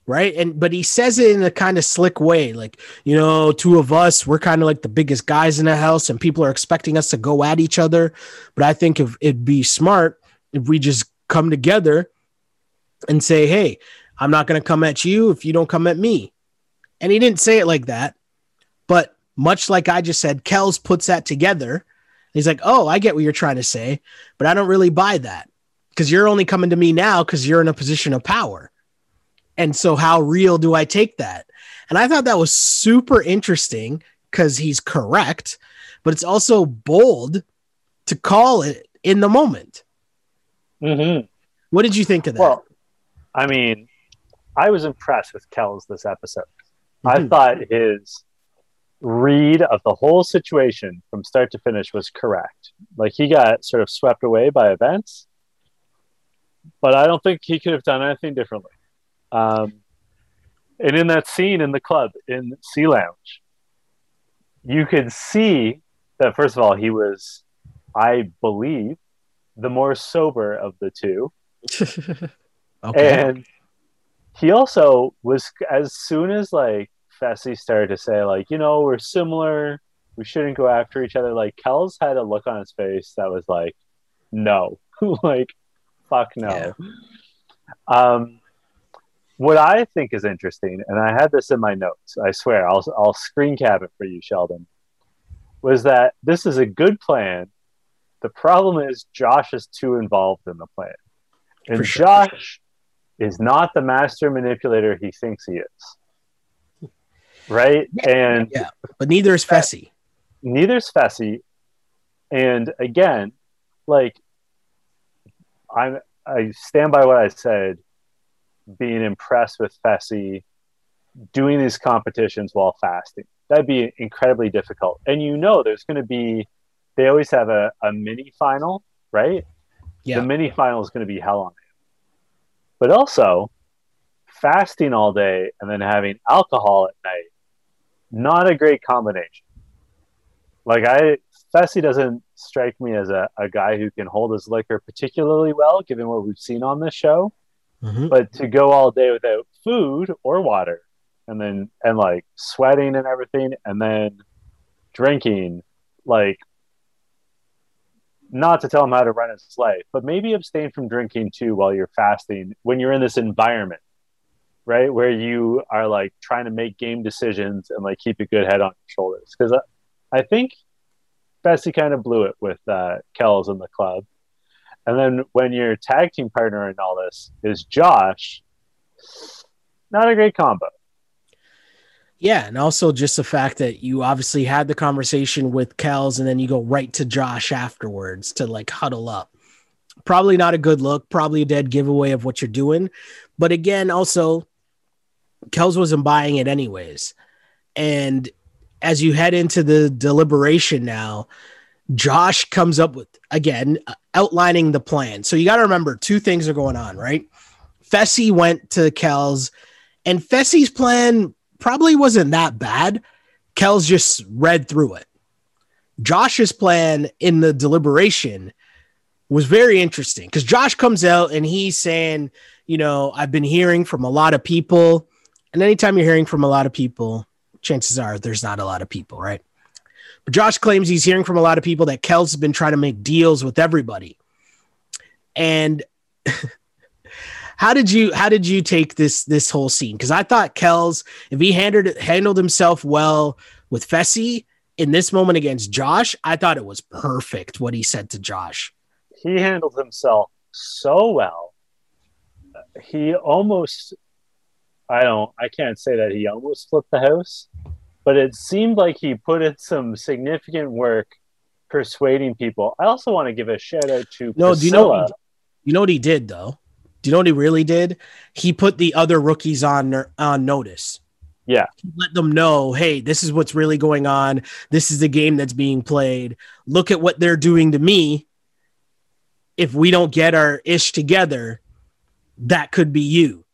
right? And but he says it in a kind of slick way, like you know, two of us, we're kind of like the biggest guys in the house, and people are expecting us to go at each other. But I think if it'd be smart if we just come together and say, "Hey, I'm not going to come at you if you don't come at me." And he didn't say it like that, but much like I just said, Kelz puts that together. He's like, "Oh, I get what you're trying to say, but I don't really buy that." Because you're only coming to me now because you're in a position of power and so, how real do I take that? And I thought that was super interesting because he's correct, but it's also bold to call it in the moment. Mm-hmm. What did you think of that? Well, I mean, I was impressed with Kelz this episode. Mm-hmm. I thought his read of the whole situation from start to finish was correct. Like he got sort of swept away by events, but I don't think he could have done anything differently. Um, and in that scene in the club in Sea Lounge, you could see that first of all he was, I believe, the more sober of the two, okay. and he also was as soon as like Fessy started to say like you know we're similar, we shouldn't go after each other. Like Kelz had a look on his face that was like, no, like fuck no. Yeah. Um, what I think is interesting, and I had this in my notes, I swear, I'll, I'll screen cap it for you, Sheldon, was that this is a good plan. The problem is Josh is too involved in the plan. And sure, Josh. Is not the master manipulator he thinks he is. Right? Yeah, and yeah, but neither is Fessy. Neither is Fessy. And again, like I'm I stand by what I said being impressed with Fessy doing these competitions while fasting. That'd be incredibly difficult. And you know, there's going to be, they always have a, a mini final, right? Yeah. The mini final is going to be hell on. But also, fasting all day and then having alcohol at night, not a great combination. Like, I, Fessy doesn't strike me as a, a guy who can hold his liquor particularly well, given what we've seen on this show. Mm-hmm. But to go all day without food or water and then and like sweating and everything and then drinking like not to tell him how to run his life, but maybe abstain from drinking too while you're fasting when you're in this environment, right? Where you are like trying to make game decisions and like keep a good head on your shoulders. Because I, I think Fessy kind of blew it with uh, Kelz in the club. And then when your tag team partner in all this is Josh, not a great combo. Yeah, and also just the fact that you obviously had the conversation with Kelz and then you go right to Josh afterwards to like huddle up. Probably not a good look, probably a dead giveaway of what you're doing. But again, also, Kelz wasn't buying it anyways. And as you head into the deliberation now, Josh comes up with again outlining the plan. So you got to remember two things are going on, right? Fessy went to Kelz, and Fessy's plan probably wasn't that bad. Kelz just read through it. Josh's plan in the deliberation was very interesting because Josh comes out and he's saying, you know, I've been hearing from a lot of people. And anytime you're hearing from a lot of people, chances are there's not a lot of people, right? But Josh claims he's hearing from a lot of people that Kelz has been trying to make deals with everybody. And how did you how did you take this this whole scene? Because I thought Kelz, if he handled handled himself well with Fessy in this moment against Josh, I thought it was perfect what he said to Josh. He handled himself so well. He almost I don't I can't say that he almost flipped the house, but it seemed like he put in some significant work persuading people. I also want to give a shout out to no. Priscilla. Do you know? You know what he did though? Do you know what he really did? He put the other rookies on on notice. Yeah, let them know, hey, this is what's really going on. This is the game that's being played. Look at what they're doing to me. If we don't get our ish together, that could be you.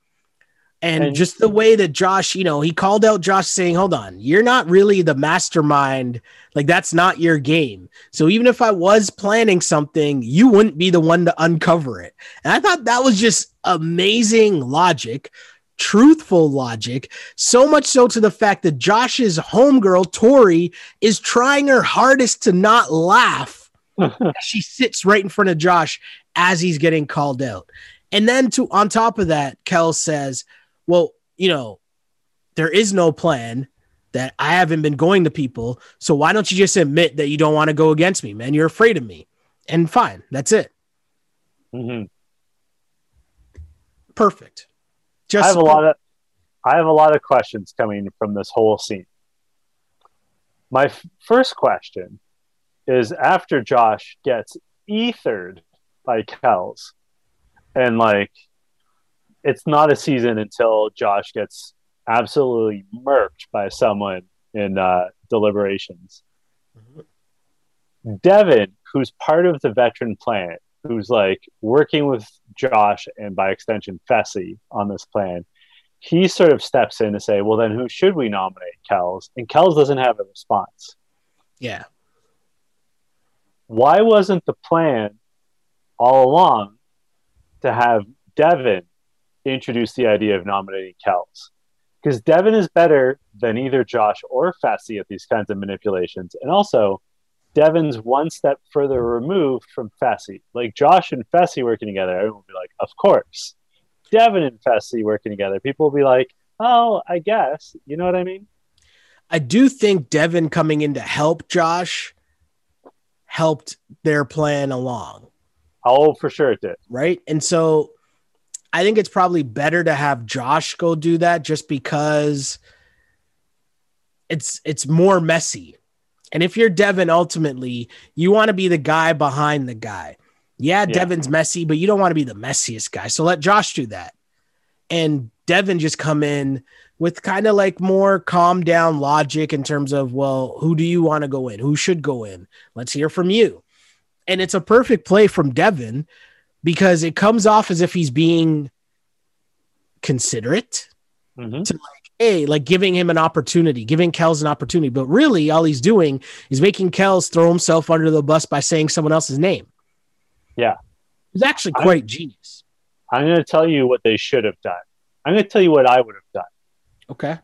And, and just the way that Josh, you know, he called out Josh saying, Hold on, you're not really the mastermind. Like, that's not your game. So, even if I was planning something, you wouldn't be the one to uncover it. And I thought that was just amazing logic truthful logic, so much so to the fact that Josh's homegirl, Tori, is trying her hardest to not laugh. she sits right in front of Josh as he's getting called out. And then to on top of that, Kel says, Well, you know, there is no plan that I haven't been going to people. So why don't you just admit that you don't want to go against me, man? You're afraid of me. And fine, that's it. Mm-hmm. Perfect. Just I have a lot of I have a lot of questions coming from this whole scene. My f- first question is after Josh gets ethered by Kelz, and like it's not a season until Josh gets absolutely murked by someone in uh, deliberations. Mm-hmm. Devin, who's part of the veteran plan, who's like working with Josh and by extension Fessy on this plan, he sort of steps in to say, well, then who should we nominate Kelz? And Kelz doesn't have a response. Yeah. Why wasn't the plan all along to have Devin introduce the idea of nominating Kelz? Because Devin is better than either Josh or Fessy at these kinds of manipulations. And also, Devin's one step further removed from Fessy. Like Josh and Fessy working together, everyone will be like, of course. Devin and Fessy working together, people will be like, oh, I guess. You know what I mean? I do think Devin coming in to help Josh helped their plan along. Oh, for sure it did. Right. And so I think it's probably better to have Josh go do that just because it's it's more messy. And if you're Devin, ultimately, you want to be the guy behind the guy. Yeah, yeah, Devin's messy, but you don't want to be the messiest guy. So let Josh do that. And Devin just come in with kind of like more calm down logic in terms of, well, who do you want to go in? Who should go in? Let's hear from you. And it's a perfect play from Devin because it comes off as if he's being considerate mm-hmm. to like, hey, like giving him an opportunity, giving Kelz an opportunity. But really, all he's doing is making Kelz throw himself under the bus by saying someone else's name. Yeah. It's actually quite I'm, genius. I'm going to tell you what they should have done. I'm going to tell you what I would have done. Okay.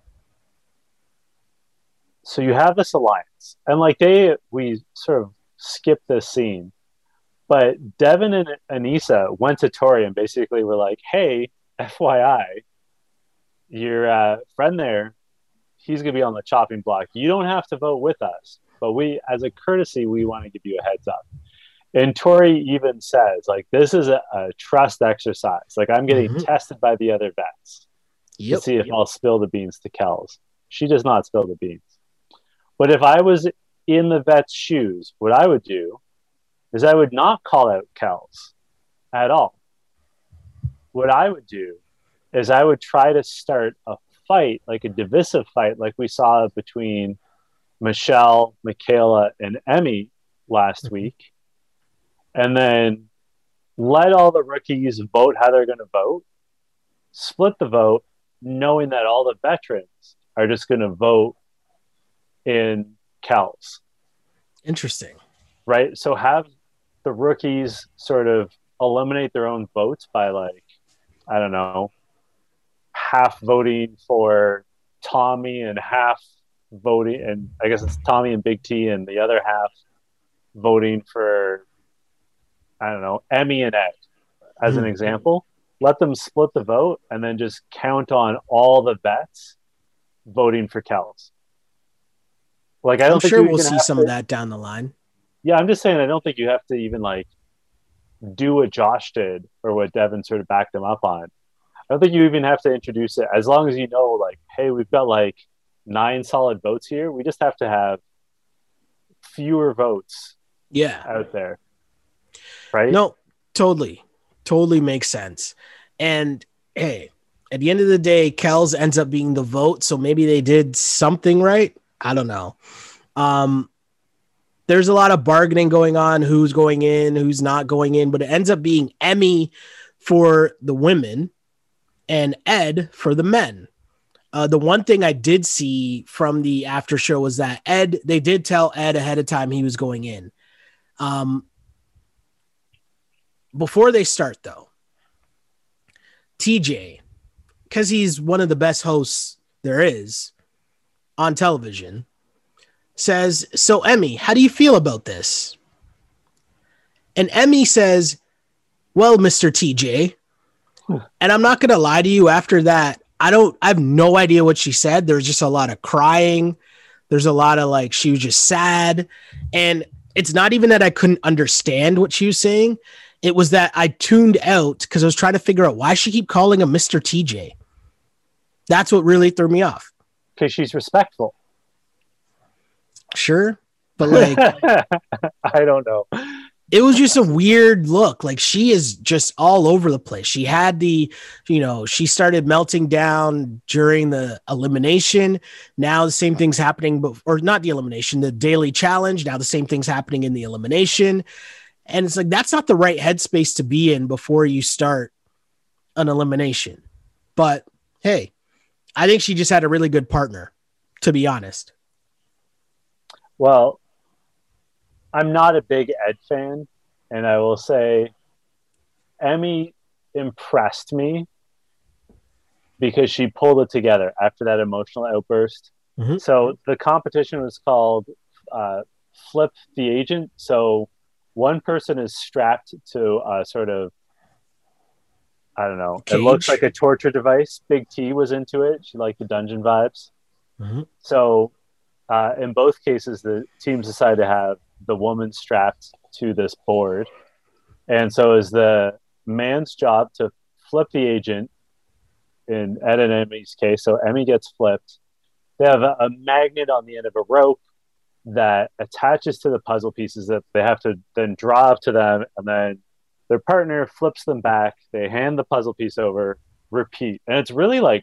So you have this alliance, and like they, we sort of skip this scene, but Devin and Aneesa went to Tori and basically were like, "Hey, FYI, your uh, friend there, he's going to be on the chopping block. You don't have to vote with us, but we, as a courtesy, we want to give you a heads up." And Tori even says, like, this is a, a trust exercise. Like, I'm getting mm-hmm. tested by the other vets yep, to see if yep. I'll spill the beans to Kelz. She does not spill the beans. But if I was in the vet's shoes, what I would do is I would not call out Kelz at all. What I would do is I would try to start a fight, like a divisive fight, like we saw between Michelle, Michaela, and Emmy last mm-hmm. week and then let all the rookies vote how they're going to vote, split the vote, knowing that all the veterans are just going to vote in Kelz. Interesting. Right. So have the rookies sort of eliminate their own votes by like, I don't know, half voting for Tommy and half voting, and I guess it's Tommy and Big T, and the other half voting for I don't know, Emmy and Ed as an mm-hmm. example. Let them split the vote and then just count on all the vets voting for Kelz. Like I don't I'm sure we'll see some to, of that down the line. Yeah, I'm just saying I don't think you have to even like do what Josh did or what Devin sort of backed him up on. I don't think you even have to introduce it as long as you know like, hey, we've got like nine solid votes here. We just have to have fewer votes yeah out there right? No, totally, totally makes sense. And hey, at the end of the day, Kelz ends up being the vote, so maybe they did something right. I don't know. Um, there's a lot of bargaining going on, who's going in, who's not going in, but it ends up being Emmy for the women and Ed for the men. Uh, the one thing I did see from the after show was that Ed, they did tell Ed ahead of time he was going in. Um, before they start, though, TJ because he's one of the best hosts there is on television, says, So, Emmy, how do you feel about this? And Emmy says, Well, Mr. TJ, and I'm not going to lie to you after that. I don't, I have no idea what she said. There's just a lot of crying. There's a lot of like, she was just sad. And it's not even that I couldn't understand what she was saying. It was that I tuned out because I was trying to figure out why she keep calling him Mr. TJ. That's what really threw me off. Because she's respectful. Sure. But like I don't know it was just a weird look. Like she is just all over the place. She had the, you know, she started melting down during the elimination. Now the same thing's happening, but or not the elimination, the daily challenge. Now the same thing's happening in the elimination. And it's like that's not the right headspace to be in before you start an elimination. But hey, I think she just had a really good partner, to be honest. Well, I'm not a big Ed fan, and I will say Emy impressed me because she pulled it together after that emotional outburst. Mm-hmm. So the competition was called uh, Flip the Agent. So one person is strapped to a sort of I don't know. Cage. It looks like a torture device. Big T was into it. She liked the dungeon vibes. Mm-hmm. So, uh, in both cases, the teams decided to have the woman strapped to this board. And so is the man's job to flip the agent in Ed and Emy's case. So Emy gets flipped. They have a, a magnet on the end of a rope that attaches to the puzzle pieces that they have to then draw up to them and then their partner flips them back they hand the puzzle piece over repeat and it's really like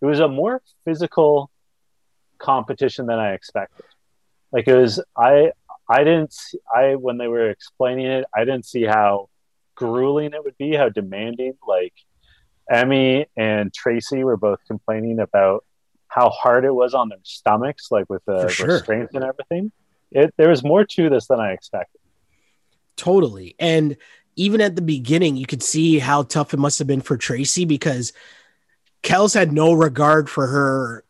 it was a more physical competition than i expected like it was i I didn't. See, I when they were explaining it, I didn't see how grueling it would be, how demanding. Like Emy and Tracy were both complaining about how hard it was on their stomachs, like with the sure. restraints and everything. It there was more to this than I expected. Totally, and even at the beginning, you could see how tough it must have been for Tracy because Kelz had no regard for her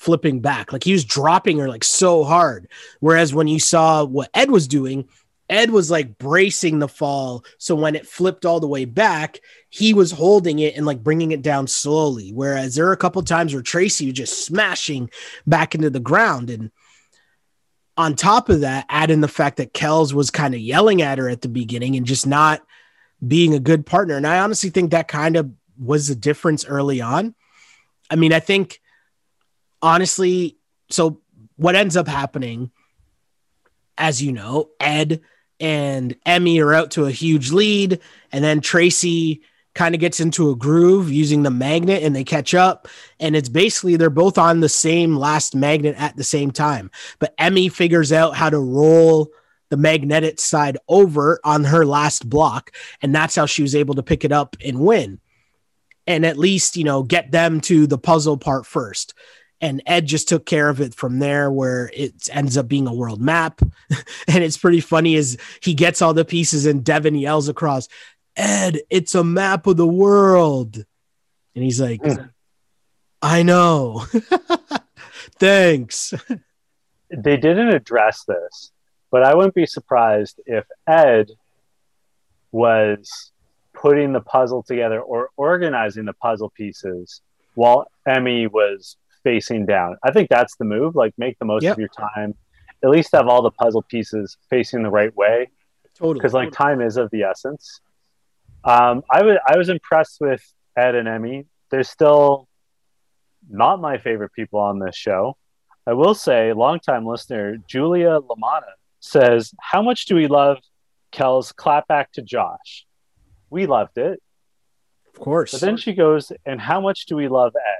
flipping back. Like he was dropping her like so hard. Whereas when you saw what Ed was doing, Ed was like bracing the fall. So when it flipped all the way back, he was holding it and like bringing it down slowly. Whereas there are a couple times where Tracy was just smashing back into the ground. And on top of that, add in the fact that Kelz was kind of yelling at her at the beginning and just not being a good partner. And I honestly think that kind of was the difference early on. I mean, I think honestly, so what ends up happening, as you know, Ed and Emy are out to a huge lead, and then Tracy kind of gets into a groove using the magnet and they catch up. And it's basically they're both on the same last magnet at the same time. But Emy figures out how to roll the magnetic side over on her last block. And that's how she was able to pick it up and win. And at least, you know, get them to the puzzle part first and Ed just took care of it from there where it ends up being a world map. and it's pretty funny as he gets all the pieces and Devin yells across, Ed, it's a map of the world. And he's like, mm. I know. Thanks. They didn't address this, but I wouldn't be surprised if Ed was putting the puzzle together or organizing the puzzle pieces while Emy was facing down. I think that's the move. Like make the most yep. of your time. At least have all the puzzle pieces facing the right way. Totally. Because like time is of the essence. Um, I was I was impressed with Ed and Emy. They're still not my favorite people on this show. I will say, longtime listener Julia Lamana says, "How much do we love Kelz's clap back to Josh? We loved it, of course." But then she goes, "And how much do we love Ed?"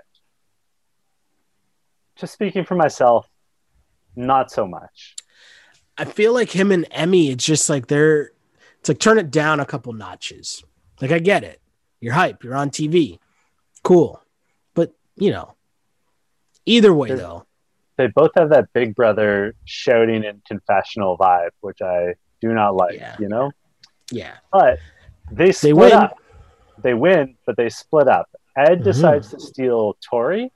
Just speaking for myself, not so much. I feel like him and Emy, it's just like they're, it's like turn it down a couple notches. Like I get it, you're hype, you're on TV, cool, but you know, either way They're, though, they both have that Big Brother shouting and confessional vibe, which I do not like. Yeah. You know, yeah, but they split they win. up. They win, but they split up, Ed mm-hmm. decides to steal Tori,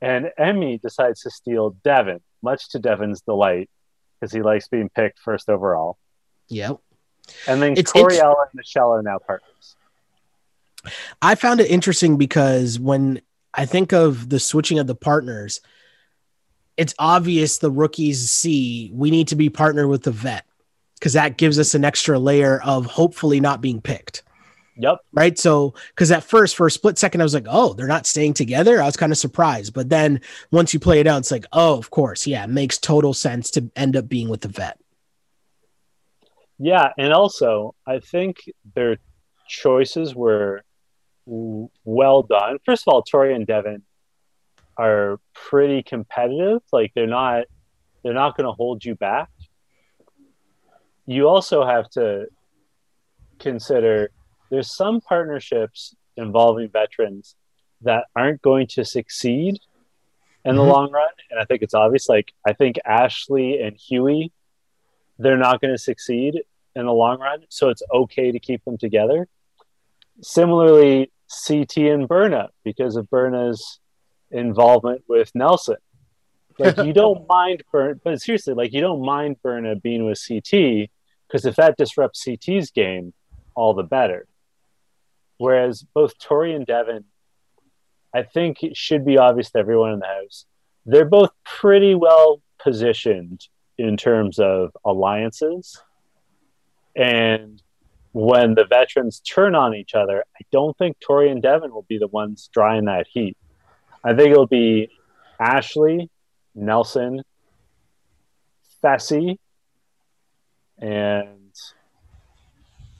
and Emy decides to steal Devin, much to Devin's delight, because he likes being picked first overall. Yep. And then it's Coriella and Michelle are now partners. I found it interesting because when I think of the switching of the partners, it's obvious the rookies see we need to be partnered with the vet because that gives us an extra layer of hopefully not being picked. Yep. Right. So, because at first, for a split second, I was like, oh, they're not staying together. I was kind of surprised. But then once you play it out, it's like, oh, of course. Yeah. It makes total sense to end up being with the vet. Yeah. And also, I think their choices were well done. First of all, Tori and Devin are pretty competitive. Like they're not they're not going to hold you back. You also have to consider there's some partnerships involving veterans that aren't going to succeed in mm-hmm. the long run and I think it's obvious like I think Ashley and Hughie, they're not going to succeed in the long run so it's okay to keep them together. Similarly CT and Berna because of Berna's involvement with Nelson. Like you don't mind Burn, but seriously, like you don't mind Berna being with CT because if that disrupts CT's game, all the better. Whereas both Tori and Devin, I think it should be obvious to everyone in the house, they're both pretty well positioned in terms of alliances. And when the veterans turn on each other, I don't think Tori and Devin will be the ones drying that heat. I think it'll be Ashley, Nelson, Fessy, and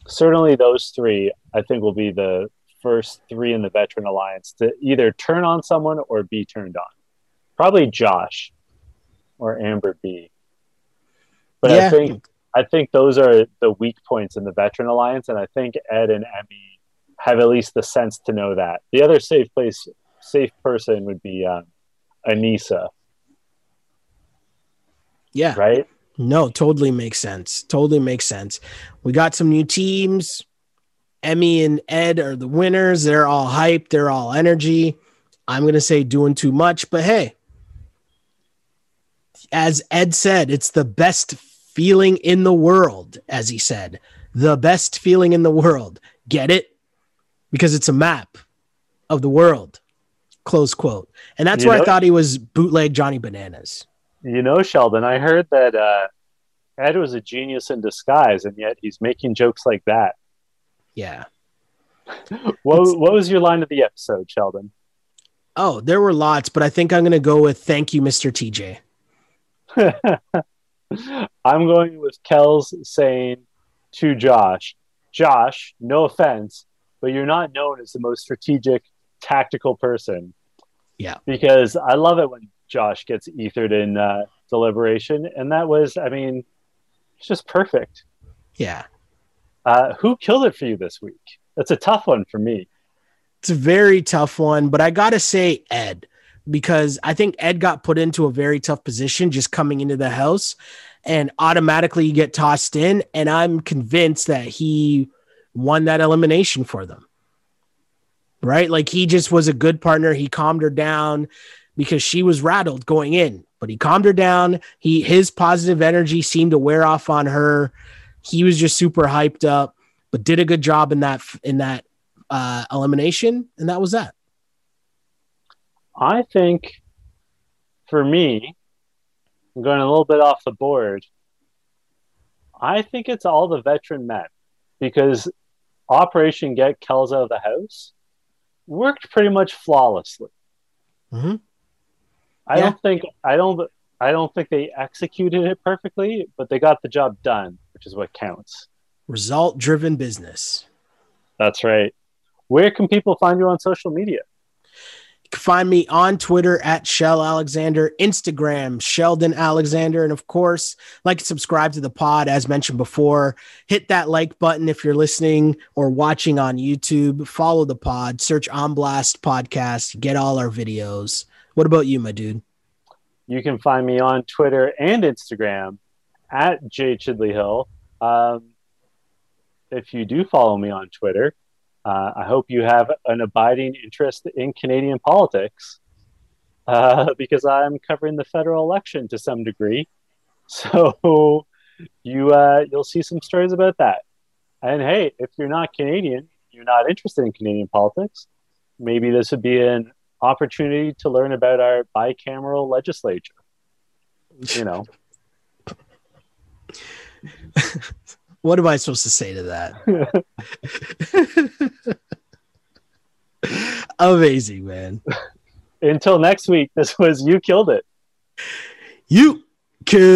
certainly those three, I think, will be the first three in the veteran alliance to either turn on someone or be turned on. Probably Josh or Amber B. But yeah. I think I think those are the weak points in the veteran alliance, and I think Ed and Emy have at least the sense to know that. The other safe place safe person would be uh, Aneesa. Yeah. Right? No, totally makes sense. Totally makes sense. We got some new teams. Emy and Ed are the winners. They're all hyped. They're all energy. I'm going to say doing too much, but hey, as Ed said, it's the best feeling in the world, as he said. The best feeling in the world. Get it? Because it's a map of the world close quote. And that's you where know, I thought he was bootleg Johnny Bananas. You know, Sheldon, I heard that uh, Ed was a genius in disguise, and yet he's making jokes like that. Yeah. what, what was your line of the episode, Sheldon? Oh, there were lots, but I think I'm going to go with thank you, Mr. TJ. I'm going with Kelz saying to Josh, Josh, no offense, but you're not known as the most strategic tactical person. Yeah. Because I love it when Josh gets ethered in uh, deliberation. And that was, I mean, it's just perfect. Yeah. Uh, who killed it for you this week? That's a tough one for me. It's a very tough one, but I got to say Ed because I think Ed got put into a very tough position just coming into the house and automatically you get tossed in. And I'm convinced that he won that elimination for them right? Like he just was a good partner. He calmed her down because she was rattled going in, but he calmed her down. He his positive energy seemed to wear off on her. He was just super hyped up, but did a good job in that in that uh, elimination, and that was that. I think for me, I'm going a little bit off the board. I think it's all the veteran men because Operation Get Kelz out of the house worked pretty much flawlessly. Mm-hmm. I yeah. don't think I don't I don't think they executed it perfectly, but they got the job done, which is what counts. Result driven business. That's right. Where can people find you on social media? You can find me on Twitter at Shell Alexander, Instagram, Sheldon Alexander. And of course, like and subscribe to the pod, as mentioned before. Hit that like button if you're listening or watching on YouTube. Follow the pod, search On Blast Podcast, get all our videos. What about you, my dude? You can find me on Twitter and Instagram at J Chidley Hill. Um, if you do follow me on Twitter, Uh, I hope you have an abiding interest in Canadian politics uh, because I'm covering the federal election to some degree. So you uh, you'll see some stories about that. And hey, if you're not Canadian, you're not interested in Canadian politics, maybe this would be an opportunity to learn about our bicameral legislature. You know. what am I supposed to say to that? Amazing, man. Until next week, this was You Killed It. You killed